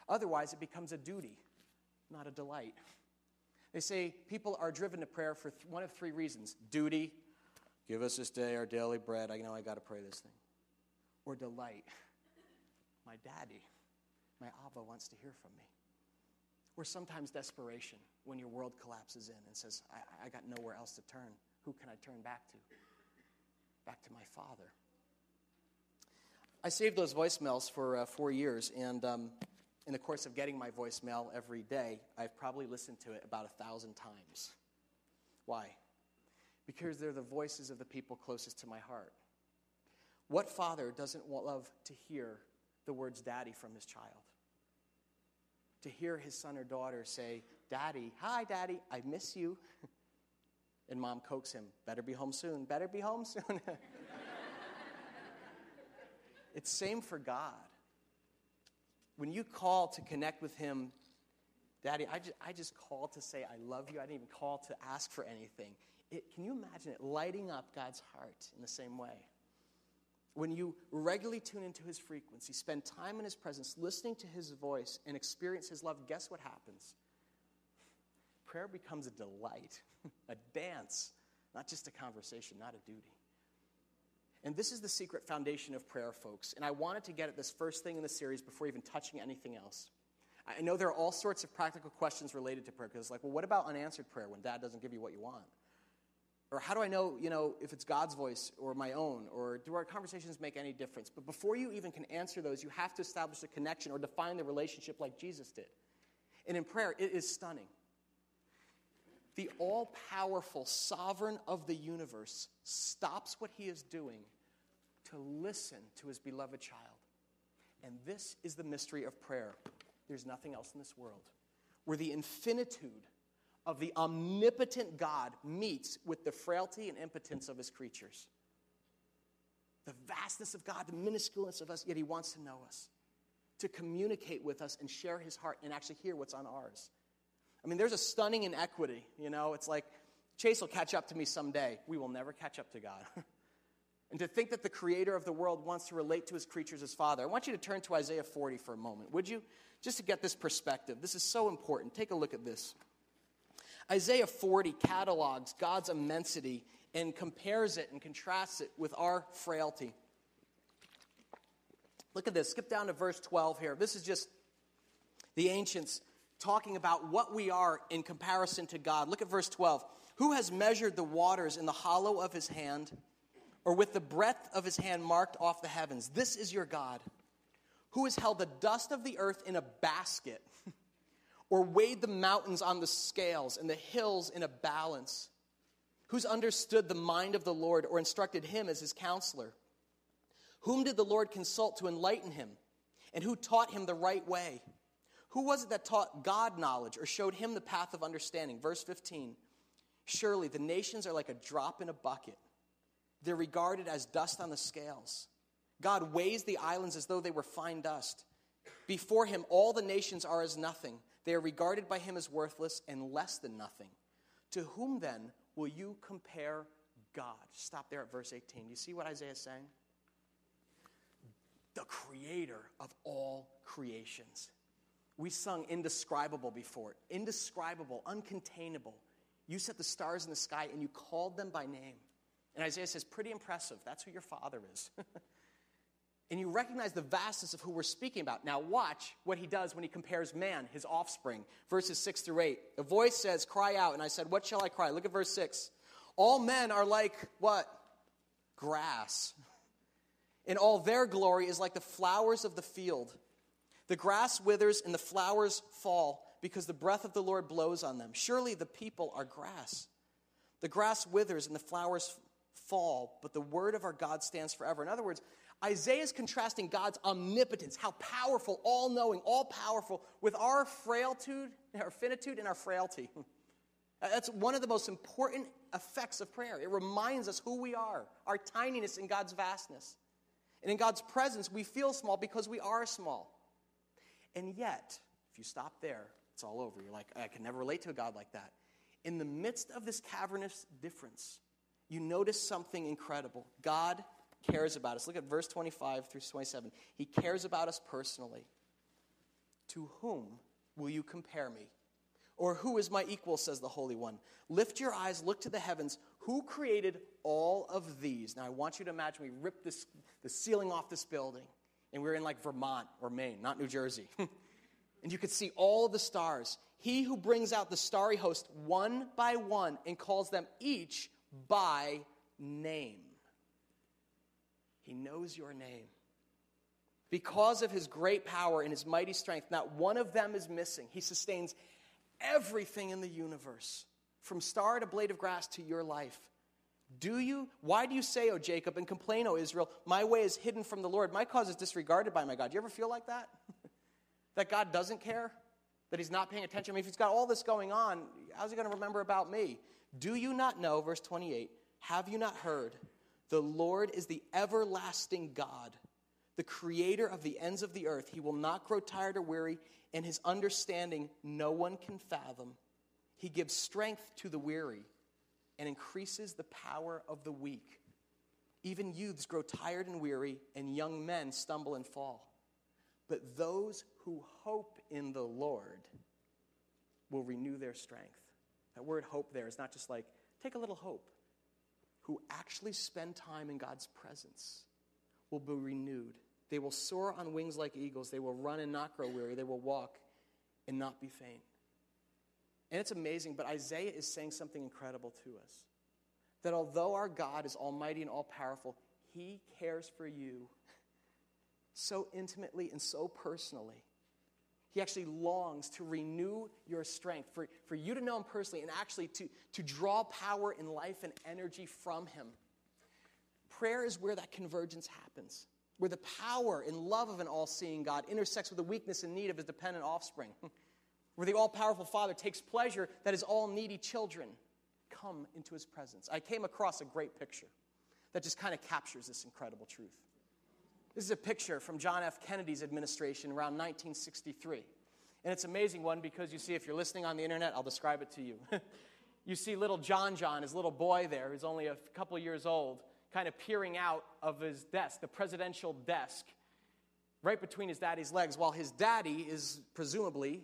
Otherwise, it becomes a duty, not a delight. They say people are driven to prayer for th- one of three reasons duty, give us this day our daily bread. I know I got to pray this thing. Or delight, my daddy, my Abba wants to hear from me. Or sometimes desperation when your world collapses in and says, I, I got nowhere else to turn. Who can I turn back to? Back to my Father. I saved those voicemails for uh, four years, and um, in the course of getting my voicemail every day, I've probably listened to it about a thousand times. Why? Because they're the voices of the people closest to my heart. What father doesn't love to hear the words daddy from his child? To hear his son or daughter say, Daddy, hi, daddy, I miss you. *laughs* And mom coax him, better be home soon, better be home soon. *laughs* it's same for God. When you call to connect with him, Daddy, I just, I just called to say I love you. I didn't even call to ask for anything. It, can you imagine it lighting up God's heart in the same way? When you regularly tune into his frequency, spend time in his presence, listening to his voice, and experience his love, guess what happens? Prayer becomes a delight, *laughs* a dance, not just a conversation, not a duty. And this is the secret foundation of prayer, folks. And I wanted to get at this first thing in the series before even touching anything else. I know there are all sorts of practical questions related to prayer because it's like, well, what about unanswered prayer when dad doesn't give you what you want? Or how do I know, you know, if it's God's voice or my own? Or do our conversations make any difference? But before you even can answer those, you have to establish a connection or define the relationship like Jesus did. And in prayer, it is stunning. The all powerful sovereign of the universe stops what he is doing to listen to his beloved child. And this is the mystery of prayer. There's nothing else in this world where the infinitude of the omnipotent God meets with the frailty and impotence of his creatures. The vastness of God, the minusculeness of us, yet he wants to know us, to communicate with us and share his heart and actually hear what's on ours. I mean, there's a stunning inequity. You know, it's like Chase will catch up to me someday. We will never catch up to God. *laughs* and to think that the creator of the world wants to relate to his creatures as father. I want you to turn to Isaiah 40 for a moment, would you? Just to get this perspective. This is so important. Take a look at this. Isaiah 40 catalogs God's immensity and compares it and contrasts it with our frailty. Look at this. Skip down to verse 12 here. This is just the ancients talking about what we are in comparison to God. Look at verse 12. Who has measured the waters in the hollow of his hand, or with the breadth of his hand marked off the heavens? This is your God. Who has held the dust of the earth in a basket, *laughs* or weighed the mountains on the scales and the hills in a balance? Who's understood the mind of the Lord, or instructed him as his counselor? Whom did the Lord consult to enlighten him? And who taught him the right way? Who was it that taught God knowledge or showed him the path of understanding? Verse 15 Surely the nations are like a drop in a bucket, they're regarded as dust on the scales. God weighs the islands as though they were fine dust. Before him, all the nations are as nothing. They are regarded by him as worthless and less than nothing. To whom then will you compare God? Stop there at verse 18. You see what Isaiah is saying? The creator of all creations. We sung indescribable before. Indescribable, uncontainable. You set the stars in the sky and you called them by name. And Isaiah says, pretty impressive. That's who your father is. *laughs* and you recognize the vastness of who we're speaking about. Now, watch what he does when he compares man, his offspring. Verses 6 through 8. A voice says, Cry out. And I said, What shall I cry? Look at verse 6. All men are like what? Grass. And all their glory is like the flowers of the field. The grass withers and the flowers fall because the breath of the Lord blows on them. Surely the people are grass. The grass withers and the flowers fall, but the word of our God stands forever. In other words, Isaiah is contrasting God's omnipotence, how powerful, all knowing, all powerful, with our frailtude, our finitude, and our frailty. *laughs* That's one of the most important effects of prayer. It reminds us who we are, our tininess in God's vastness. And in God's presence, we feel small because we are small. And yet, if you stop there, it's all over. You're like, I can never relate to a God like that. In the midst of this cavernous difference, you notice something incredible. God cares about us. Look at verse 25 through 27. He cares about us personally. To whom will you compare me? Or who is my equal, says the Holy One? Lift your eyes, look to the heavens. Who created all of these? Now, I want you to imagine we rip this, the ceiling off this building, and we we're in like Vermont or Maine, not New Jersey. *laughs* and you could see all the stars. He who brings out the starry host one by one and calls them each by name. He knows your name. Because of his great power and his mighty strength, not one of them is missing. He sustains everything in the universe, from star to blade of grass to your life. Do you? Why do you say, O Jacob, and complain, O Israel, my way is hidden from the Lord? My cause is disregarded by my God. Do you ever feel like that? *laughs* that God doesn't care? That he's not paying attention? I mean, if he's got all this going on, how's he going to remember about me? Do you not know, verse 28, have you not heard? The Lord is the everlasting God the creator of the ends of the earth. He will not grow tired or weary, and his understanding no one can fathom. He gives strength to the weary and increases the power of the weak. Even youths grow tired and weary, and young men stumble and fall. But those who hope in the Lord will renew their strength. That word hope there is not just like, take a little hope. Who actually spend time in God's presence will be renewed. They will soar on wings like eagles. They will run and not grow weary. They will walk and not be faint. And it's amazing, but Isaiah is saying something incredible to us. That although our God is almighty and all powerful, he cares for you so intimately and so personally. He actually longs to renew your strength, for, for you to know him personally, and actually to, to draw power and life and energy from him. Prayer is where that convergence happens, where the power and love of an all seeing God intersects with the weakness and need of his dependent offspring, *laughs* where the all powerful Father takes pleasure that his all needy children come into his presence. I came across a great picture that just kind of captures this incredible truth. This is a picture from John F. Kennedy's administration around 1963. And it's an amazing one because you see, if you're listening on the internet, I'll describe it to you. *laughs* you see little John John, his little boy there, who's only a couple years old, kind of peering out of his desk, the presidential desk, right between his daddy's legs, while his daddy is presumably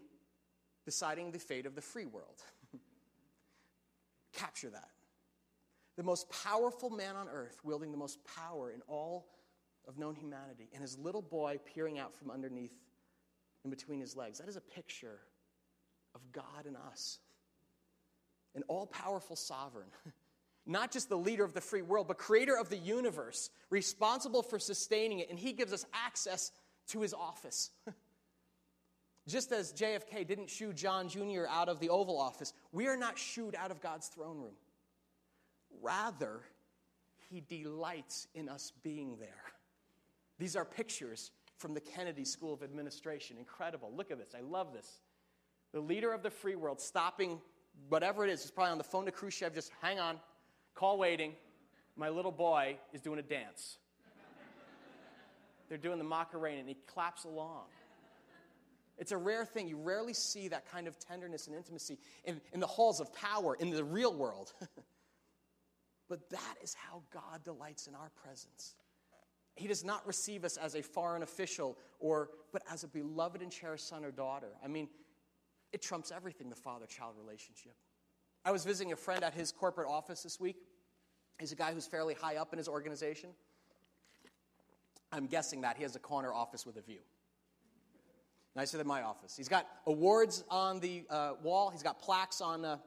deciding the fate of the free world. *laughs* Capture that. The most powerful man on earth, wielding the most power in all of known humanity, and his little boy peering out from underneath in between his legs. That is a picture of God and us. An all powerful sovereign. *laughs* not just the leader of the free world, but creator of the universe, responsible for sustaining it, and he gives us access to his office. *laughs* just as JFK didn't shoo John Jr. out of the Oval Office, we are not shooed out of God's throne room. Rather, he delights in us being there. These are pictures from the Kennedy School of Administration. Incredible. Look at this. I love this. The leader of the free world stopping whatever it is, is probably on the phone to Khrushchev, just hang on, Call waiting. My little boy is doing a dance. They're doing the Macarena, and he claps along. It's a rare thing. You rarely see that kind of tenderness and intimacy in, in the halls of power in the real world. *laughs* but that is how God delights in our presence. He does not receive us as a foreign official, or, but as a beloved and cherished son or daughter. I mean, it trumps everything the father child relationship. I was visiting a friend at his corporate office this week. He's a guy who's fairly high up in his organization. I'm guessing that he has a corner office with a view. Nicer than my office. He's got awards on the uh, wall, he's got plaques on, uh,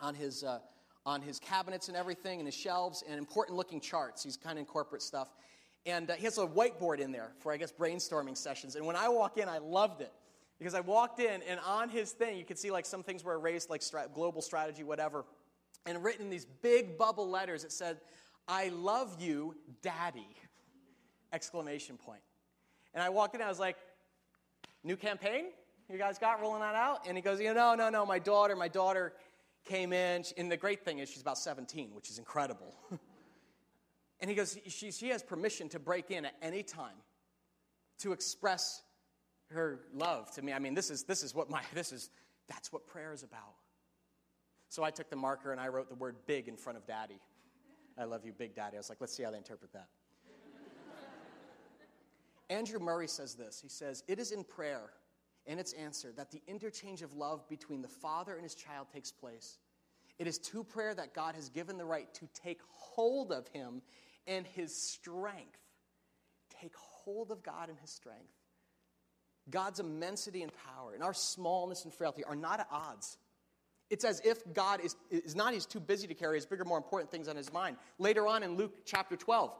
on, his, uh, on his cabinets and everything, and his shelves, and important looking charts. He's kind of in corporate stuff. And uh, he has a whiteboard in there for, I guess, brainstorming sessions. And when I walk in, I loved it because I walked in, and on his thing, you could see like some things were erased, like global strategy, whatever. And written in these big bubble letters, it said, I love you, Daddy! Exclamation point. And I walked in, I was like, New campaign? You guys got rolling that out? And he goes, you know, no, no, no, my daughter, my daughter came in. And the great thing is she's about 17, which is incredible. *laughs* and he goes, she, she has permission to break in at any time to express her love to me. I mean, this is, this is what my, this is, that's what prayer is about. So I took the marker and I wrote the word big in front of daddy. I love you, big daddy. I was like, let's see how they interpret that. Andrew Murray says this He says, It is in prayer and its answer that the interchange of love between the father and his child takes place. It is to prayer that God has given the right to take hold of him and his strength. Take hold of God and his strength. God's immensity and power and our smallness and frailty are not at odds. It's as if God is, is not, he's too busy to carry his bigger, more important things on his mind. Later on in Luke chapter 12,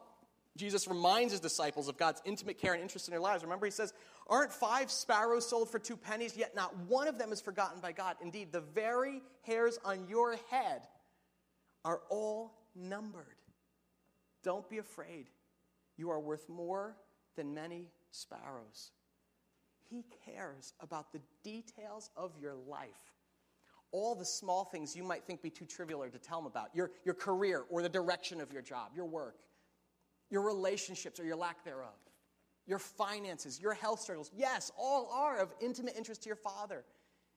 Jesus reminds his disciples of God's intimate care and interest in their lives. Remember, he says, Aren't five sparrows sold for two pennies, yet not one of them is forgotten by God? Indeed, the very hairs on your head are all numbered. Don't be afraid. You are worth more than many sparrows. He cares about the details of your life. All the small things you might think be too trivial or to tell him about your, your career or the direction of your job, your work, your relationships or your lack thereof, your finances, your health struggles. Yes, all are of intimate interest to your Father.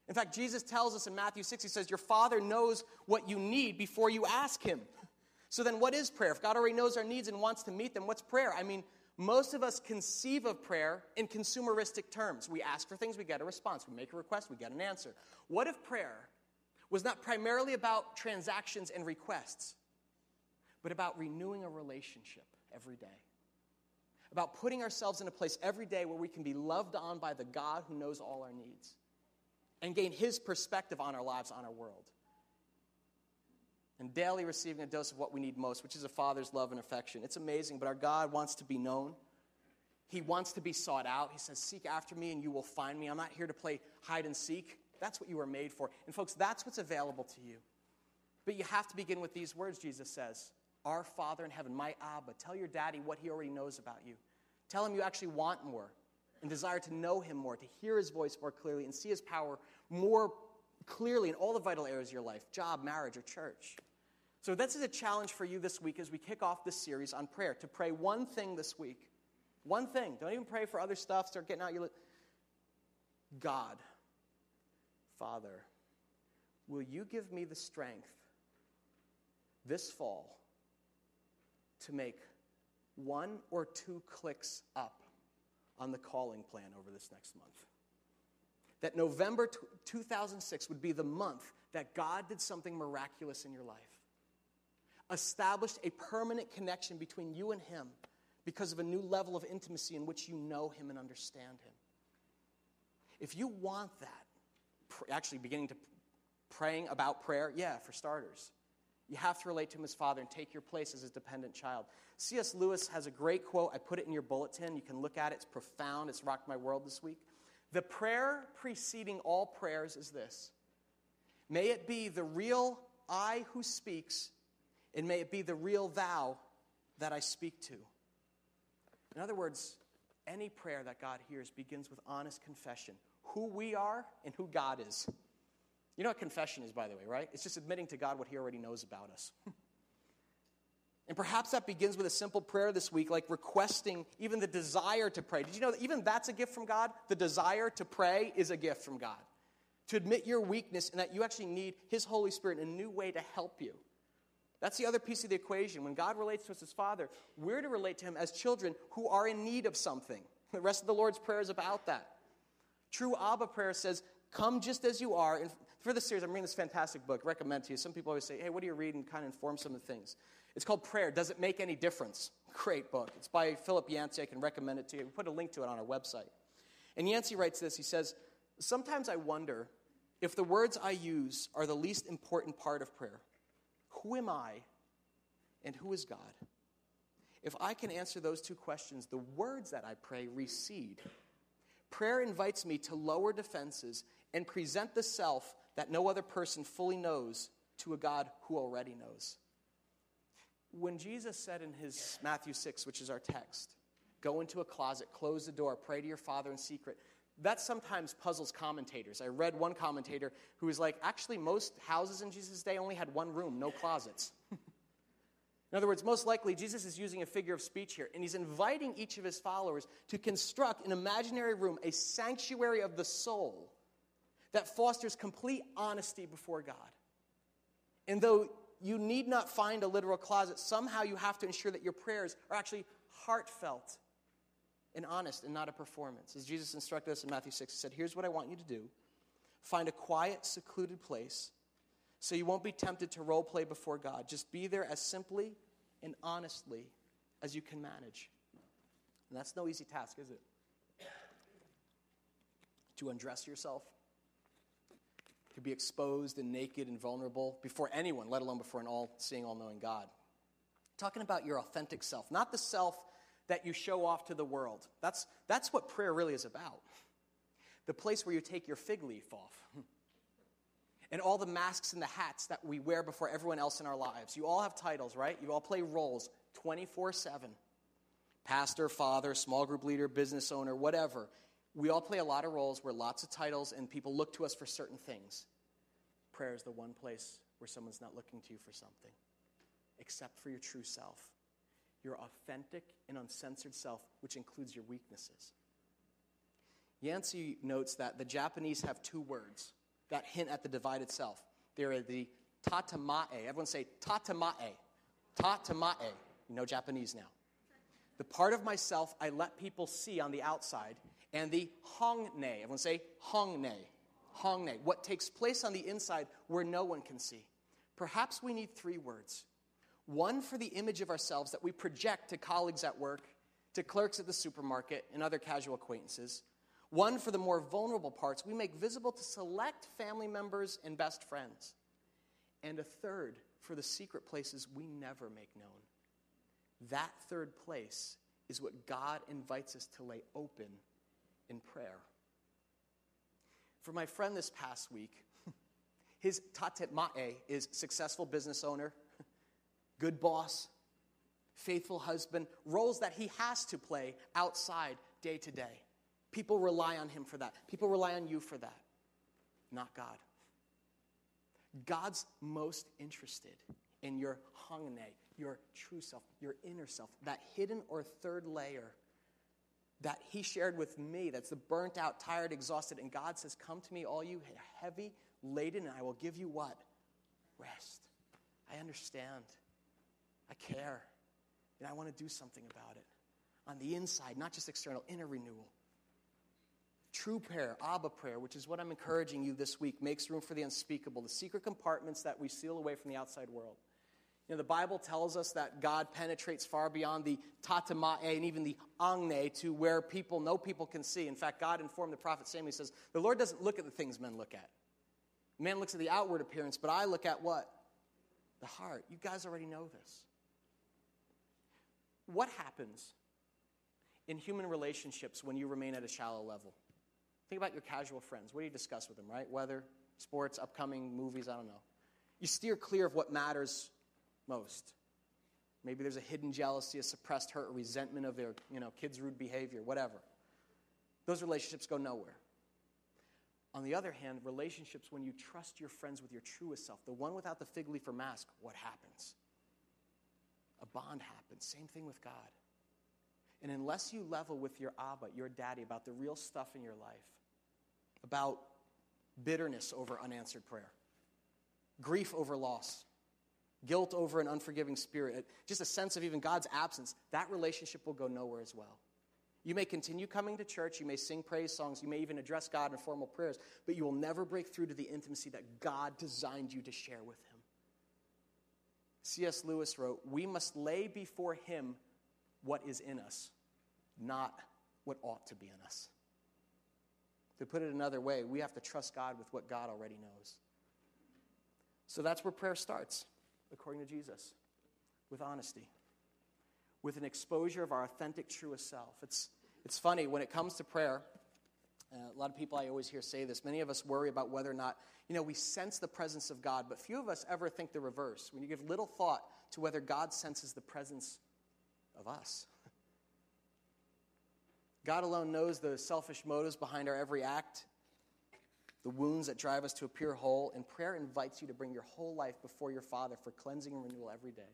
In fact, Jesus tells us in Matthew 6, he says, Your Father knows what you need before you ask Him. *laughs* So then, what is prayer? If God already knows our needs and wants to meet them, what's prayer? I mean, most of us conceive of prayer in consumeristic terms. We ask for things, we get a response. We make a request, we get an answer. What if prayer was not primarily about transactions and requests, but about renewing a relationship every day? About putting ourselves in a place every day where we can be loved on by the God who knows all our needs and gain His perspective on our lives, on our world. And daily receiving a dose of what we need most, which is a father's love and affection. It's amazing, but our God wants to be known. He wants to be sought out. He says, Seek after me and you will find me. I'm not here to play hide and seek. That's what you were made for. And, folks, that's what's available to you. But you have to begin with these words, Jesus says Our Father in heaven, my Abba. Tell your daddy what he already knows about you. Tell him you actually want more and desire to know him more, to hear his voice more clearly, and see his power more clearly in all the vital areas of your life job, marriage, or church. So, this is a challenge for you this week as we kick off this series on prayer to pray one thing this week. One thing. Don't even pray for other stuff. Start getting out your. Li- God, Father, will you give me the strength this fall to make one or two clicks up on the calling plan over this next month? That November 2006 would be the month that God did something miraculous in your life. Established a permanent connection between you and Him because of a new level of intimacy in which you know Him and understand Him. If you want that, actually beginning to praying about prayer, yeah, for starters. You have to relate to him as father and take your place as his dependent child. C.S. Lewis has a great quote. I put it in your bulletin. You can look at it. It's profound. It's rocked my world this week. The prayer preceding all prayers is this May it be the real I who speaks, and may it be the real thou that I speak to. In other words, any prayer that God hears begins with honest confession who we are and who God is. You know what confession is, by the way, right? It's just admitting to God what He already knows about us. *laughs* and perhaps that begins with a simple prayer this week, like requesting even the desire to pray. Did you know that even that's a gift from God? The desire to pray is a gift from God. To admit your weakness and that you actually need His Holy Spirit in a new way to help you. That's the other piece of the equation. When God relates to us as Father, we're to relate to Him as children who are in need of something. *laughs* The rest of the Lord's Prayer is about that. True Abba prayer says, Come just as you are. For this series, I'm reading this fantastic book, recommend to you. Some people always say, Hey, what do you read? And kind of inform some of the things. It's called Prayer. Does it make any difference? Great book. It's by Philip Yancey. I can recommend it to you. We put a link to it on our website. And Yancey writes this He says, Sometimes I wonder if the words I use are the least important part of prayer. Who am I and who is God? If I can answer those two questions, the words that I pray recede. Prayer invites me to lower defenses and present the self that no other person fully knows to a God who already knows. When Jesus said in his Matthew 6, which is our text, go into a closet, close the door, pray to your Father in secret, that sometimes puzzles commentators. I read one commentator who was like, actually, most houses in Jesus' day only had one room, no closets. in other words, most likely, Jesus is using a figure of speech here, and he's inviting each of his followers to construct an imaginary room, a sanctuary of the soul that fosters complete honesty before God. And though you need not find a literal closet, somehow you have to ensure that your prayers are actually heartfelt and honest and not a performance. As Jesus instructed us in Matthew 6, he said, Here's what I want you to do find a quiet, secluded place so you won't be tempted to role play before God. Just be there as simply and honestly as you can manage. And that's no easy task, is it? To undress yourself, to be exposed and naked and vulnerable before anyone, let alone before an all seeing, all knowing God. Talking about your authentic self, not the self that you show off to the world. That's, that's what prayer really is about. The place where you take your fig leaf off. *laughs* and all the masks and the hats that we wear before everyone else in our lives. You all have titles, right? You all play roles 24 7. Pastor, father, small group leader, business owner, whatever. We all play a lot of roles, wear lots of titles, and people look to us for certain things. Prayer is the one place where someone's not looking to you for something, except for your true self, your authentic and uncensored self, which includes your weaknesses. Yancey notes that the Japanese have two words that hint at the divide itself. There are the tatemae. Everyone say tatemae. Tatemae. You know Japanese now. The part of myself I let people see on the outside, and the honne. Everyone say honne. Honne. What takes place on the inside where no one can see. Perhaps we need three words. One for the image of ourselves that we project to colleagues at work, to clerks at the supermarket, and other casual acquaintances. One for the more vulnerable parts we make visible to select family members and best friends. And a third for the secret places we never make known. That third place is what God invites us to lay open in prayer. For my friend this past week, *laughs* his tatemae is successful business owner, *laughs* good boss, faithful husband, roles that he has to play outside day to day. People rely on him for that. People rely on you for that, not God. God's most interested in your honne, your true self, your inner self, that hidden or third layer that he shared with me that's the burnt out, tired, exhausted. And God says, Come to me, all you heavy laden, and I will give you what? Rest. I understand. I care. And I want to do something about it. On the inside, not just external, inner renewal. True prayer, Abba prayer, which is what I'm encouraging you this week, makes room for the unspeakable, the secret compartments that we seal away from the outside world. You know, the Bible tells us that God penetrates far beyond the tatemae and even the honne to where people, no people can see. In fact, God informed the prophet Samuel, he says, The Lord doesn't look at the things men look at. Man looks at the outward appearance, but I look at what? The heart. You guys already know this. What happens in human relationships when you remain at a shallow level? Think about your casual friends. What do you discuss with them, right? Weather, sports, upcoming movies, I don't know. You steer clear of what matters most. Maybe there's a hidden jealousy, a suppressed hurt, a resentment of their, you know, kids' rude behavior, whatever. Those relationships go nowhere. On the other hand, relationships when you trust your friends with your truest self, the one without the fig leaf or mask, what happens? A bond happens. Same thing with God. And unless you level with your Abba, your daddy, about the real stuff in your life, about bitterness over unanswered prayer, grief over loss, guilt over an unforgiving spirit, just a sense of even God's absence, that relationship will go nowhere as well. You may continue coming to church, you may sing praise songs, you may even address God in formal prayers, but you will never break through to the intimacy that God designed you to share with Him. C.S. Lewis wrote, We must lay before Him what is in us, not what ought to be in us. To put it another way, we have to trust God with what God already knows. So that's where prayer starts, according to Jesus, with honesty, with an exposure of our authentic, truest self. It's, it's funny, when it comes to prayer, uh, a lot of people I always hear say this. Many of us worry about whether or not, you know, we sense the presence of God, but few of us ever think the reverse. When you give little thought to whether God senses the presence of us. *laughs* God alone knows the selfish motives behind our every act, the wounds that drive us to appear whole, and prayer invites you to bring your whole life before your Father for cleansing and renewal every day.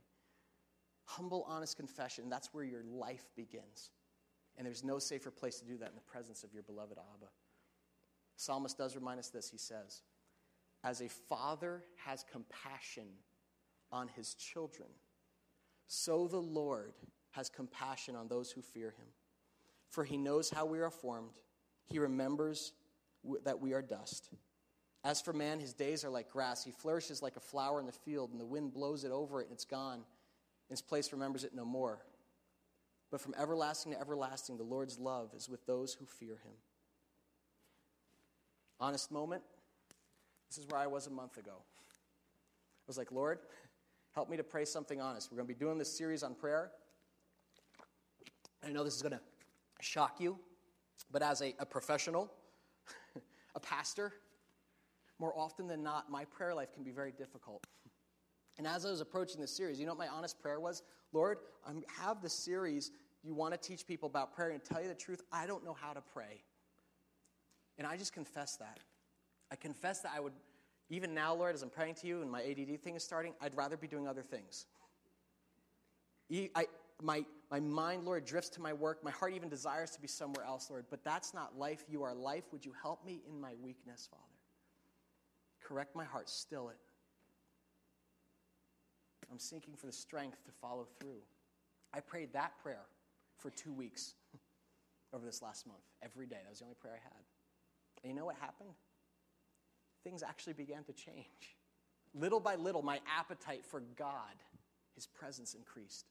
humble, honest confession. That's where your life begins. And there's no safer place to do that in the presence of your beloved Abba. Psalmist does remind us this. He says, As a father has compassion on his children, so the Lord has compassion on those who fear him. For he knows how we are formed, he remembers that we are dust. As for man, his days are like grass. He flourishes like a flower in the field, and the wind blows it over it, and it's gone. And its place remembers it no more. But from everlasting to everlasting, the Lord's love is with those who fear him. Honest moment. This is where I was a month ago. I was like, Lord, help me to pray something honest. We're going to be doing this series on prayer. I know this is going to shock you, but as a, a professional, a pastor, more often than not, my prayer life can be very difficult. And as I was approaching this series, you know what my honest prayer was? Lord, I have this series. You want to teach people about prayer, and tell you the truth, I don't know how to pray. And I just confess that. I confess that I would, even now, Lord, as I'm praying to you and my ADD thing is starting, I'd rather be doing other things. I, my, my mind, Lord, drifts to my work. My heart even desires to be somewhere else, Lord. But that's not life. You are life. Would you help me in my weakness, Father? Correct my heart, still it. I'm seeking for the strength to follow through. I prayed that prayer for two weeks *laughs* over this last month, every day. That was the only prayer I had. And you know what happened? Things actually began to change. Little by little, my appetite for God, His presence increased.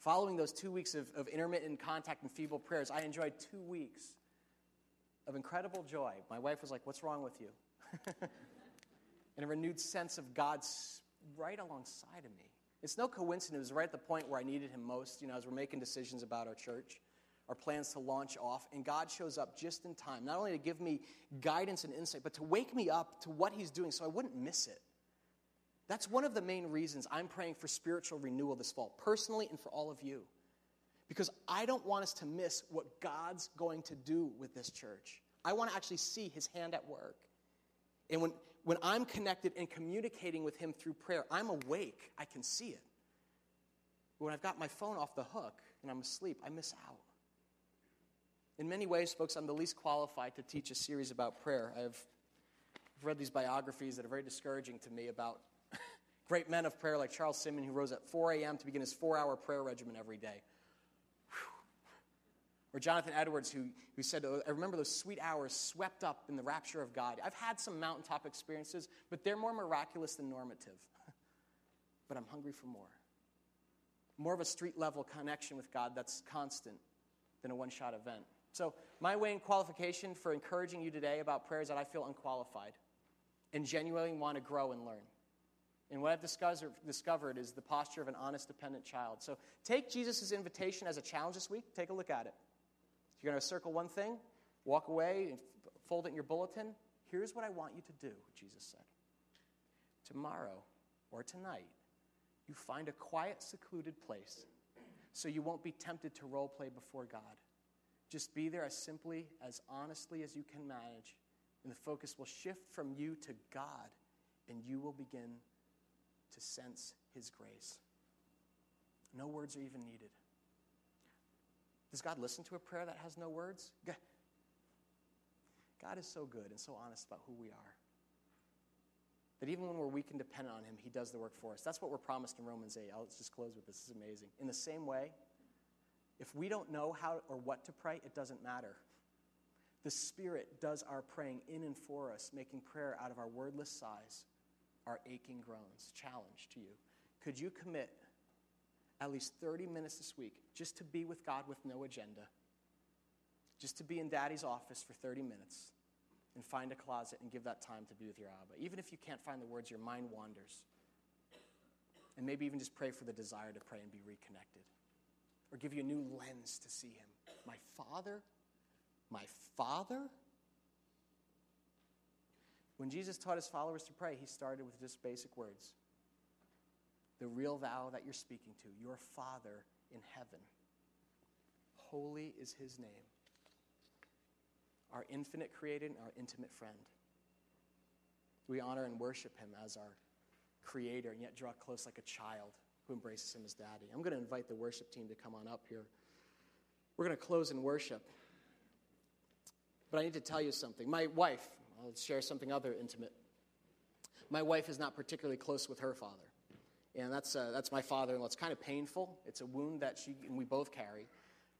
Following those two weeks of, of intermittent contact and feeble prayers, I enjoyed two weeks of incredible joy. My wife was like, What's wrong with you? *laughs* and a renewed sense of God's right alongside of me. It's no coincidence, it was right at the point where I needed him most, you know, as we're making decisions about our church, our plans to launch off, and God shows up just in time, not only to give me guidance and insight, but to wake me up to what he's doing so I wouldn't miss it. That's one of the main reasons I'm praying for spiritual renewal this fall, personally and for all of you. Because I don't want us to miss what God's going to do with this church. I want to actually see his hand at work. And when, when I'm connected and communicating with Him through prayer, I'm awake. I can see it. When I've got my phone off the hook and I'm asleep, I miss out. In many ways, folks, I'm the least qualified to teach a series about prayer. I've read these biographies that are very discouraging to me about great men of prayer like Charles Simeon, who rose at 4 a.m. to begin his four hour prayer regimen every day. Or Jonathan Edwards, who, who said, oh, I remember those sweet hours swept up in the rapture of God. I've had some mountaintop experiences, but they're more miraculous than normative. *laughs* but I'm hungry for more. More of a street level connection with God that's constant than a one shot event. So, my way and qualification for encouraging you today about prayer is that I feel unqualified and genuinely want to grow and learn. And what I've discovered is the posture of an honest, dependent child. So, take Jesus' invitation as a challenge this week. Take a look at it. You're going to circle one thing, walk away, and fold it in your bulletin. Here's what I want you to do, Jesus said. Tomorrow or tonight, you find a quiet, secluded place so you won't be tempted to role play before God. Just be there as simply, as honestly as you can manage, and the focus will shift from you to God, and you will begin to sense His grace. No words are even needed. Does God listen to a prayer that has no words? God is so good and so honest about who we are. That even when we're weak and dependent on Him, He does the work for us. That's what we're promised in Romans 8. I'll just close with this. This is amazing. In the same way, if we don't know how or what to pray, it doesn't matter. The Spirit does our praying in and for us, making prayer out of our wordless sighs, our aching groans. Challenge to you. Could you commit at least 30 minutes this week just to be with God with no agenda, just to be in daddy's office for 30 minutes and find a closet and give that time to be with your Abba. Even if you can't find the words, your mind wanders. And maybe even just pray for the desire to pray and be reconnected. Or give you a new lens to see Him. My Father? My Father? When Jesus taught His followers to pray, He started with just basic words the real thou that you're speaking to, your Father in heaven. Holy is his name, our infinite creator and our intimate friend. We honor and worship him as our creator and yet draw close like a child who embraces him as daddy. I'm going to invite the worship team to come on up here. We're going to close in worship. But I need to tell you something. My wife, I'll share something other intimate. My wife is not particularly close with her father. And that's, uh, that's my father in law. It's kind of painful. It's a wound that she and we both carry.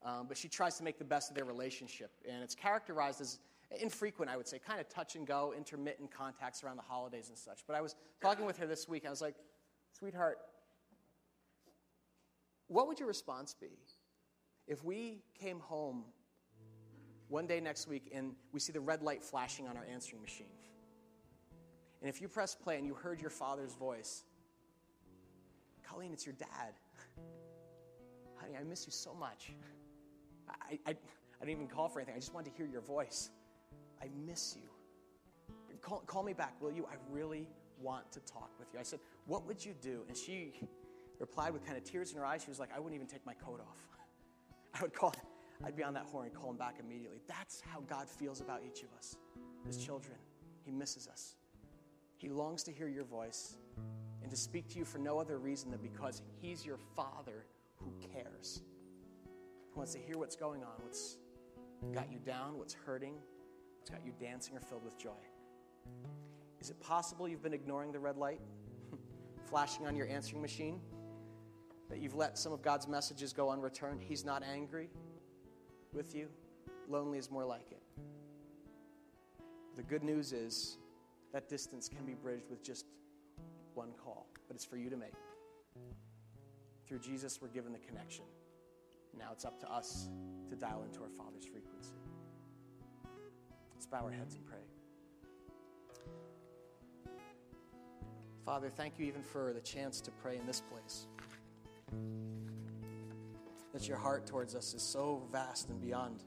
Um, but she tries to make the best of their relationship. And it's characterized as infrequent, I would say, kind of touch and go, intermittent contacts around the holidays and such. But I was talking with her this week. I was like, sweetheart, what would your response be if we came home one day next week and we see the red light flashing on our answering machine? And if you press play and you heard your father's voice, Colleen, it's your dad. *laughs* Honey, I miss you so much. I, I, I didn't even call for anything. I just wanted to hear your voice. I miss you. Call, call me back, will you? I really want to talk with you. I said, What would you do? And she replied with kind of tears in her eyes. She was like, I wouldn't even take my coat off. *laughs* I would call, I'd be on that horn and call him back immediately. That's how God feels about each of us, his children. He misses us. He longs to hear your voice and to speak to you for no other reason than because he's your father who cares. He wants to hear what's going on, what's got you down, what's hurting, what's got you dancing or filled with joy. Is it possible you've been ignoring the red light *laughs* flashing on your answering machine? That you've let some of God's messages go unreturned? He's not angry with you. Lonely is more like it. The good news is that distance can be bridged with just one call, but it's for you to make. Through Jesus, we're given the connection. Now it's up to us to dial into our Father's frequency. Let's bow our heads and pray. Father, thank you even for the chance to pray in this place. That your heart towards us is so vast and beyond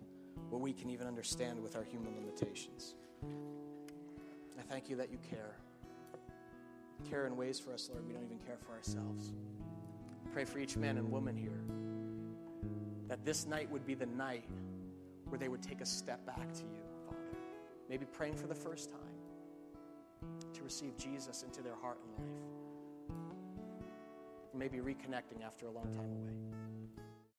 what we can even understand with our human limitations. I thank you that you care. Care in ways for us, Lord, we don't even care for ourselves. Pray for each man and woman here that this night would be the night where they would take a step back to you, Father. Maybe praying for the first time to receive Jesus into their heart and life. Maybe reconnecting after a long time away.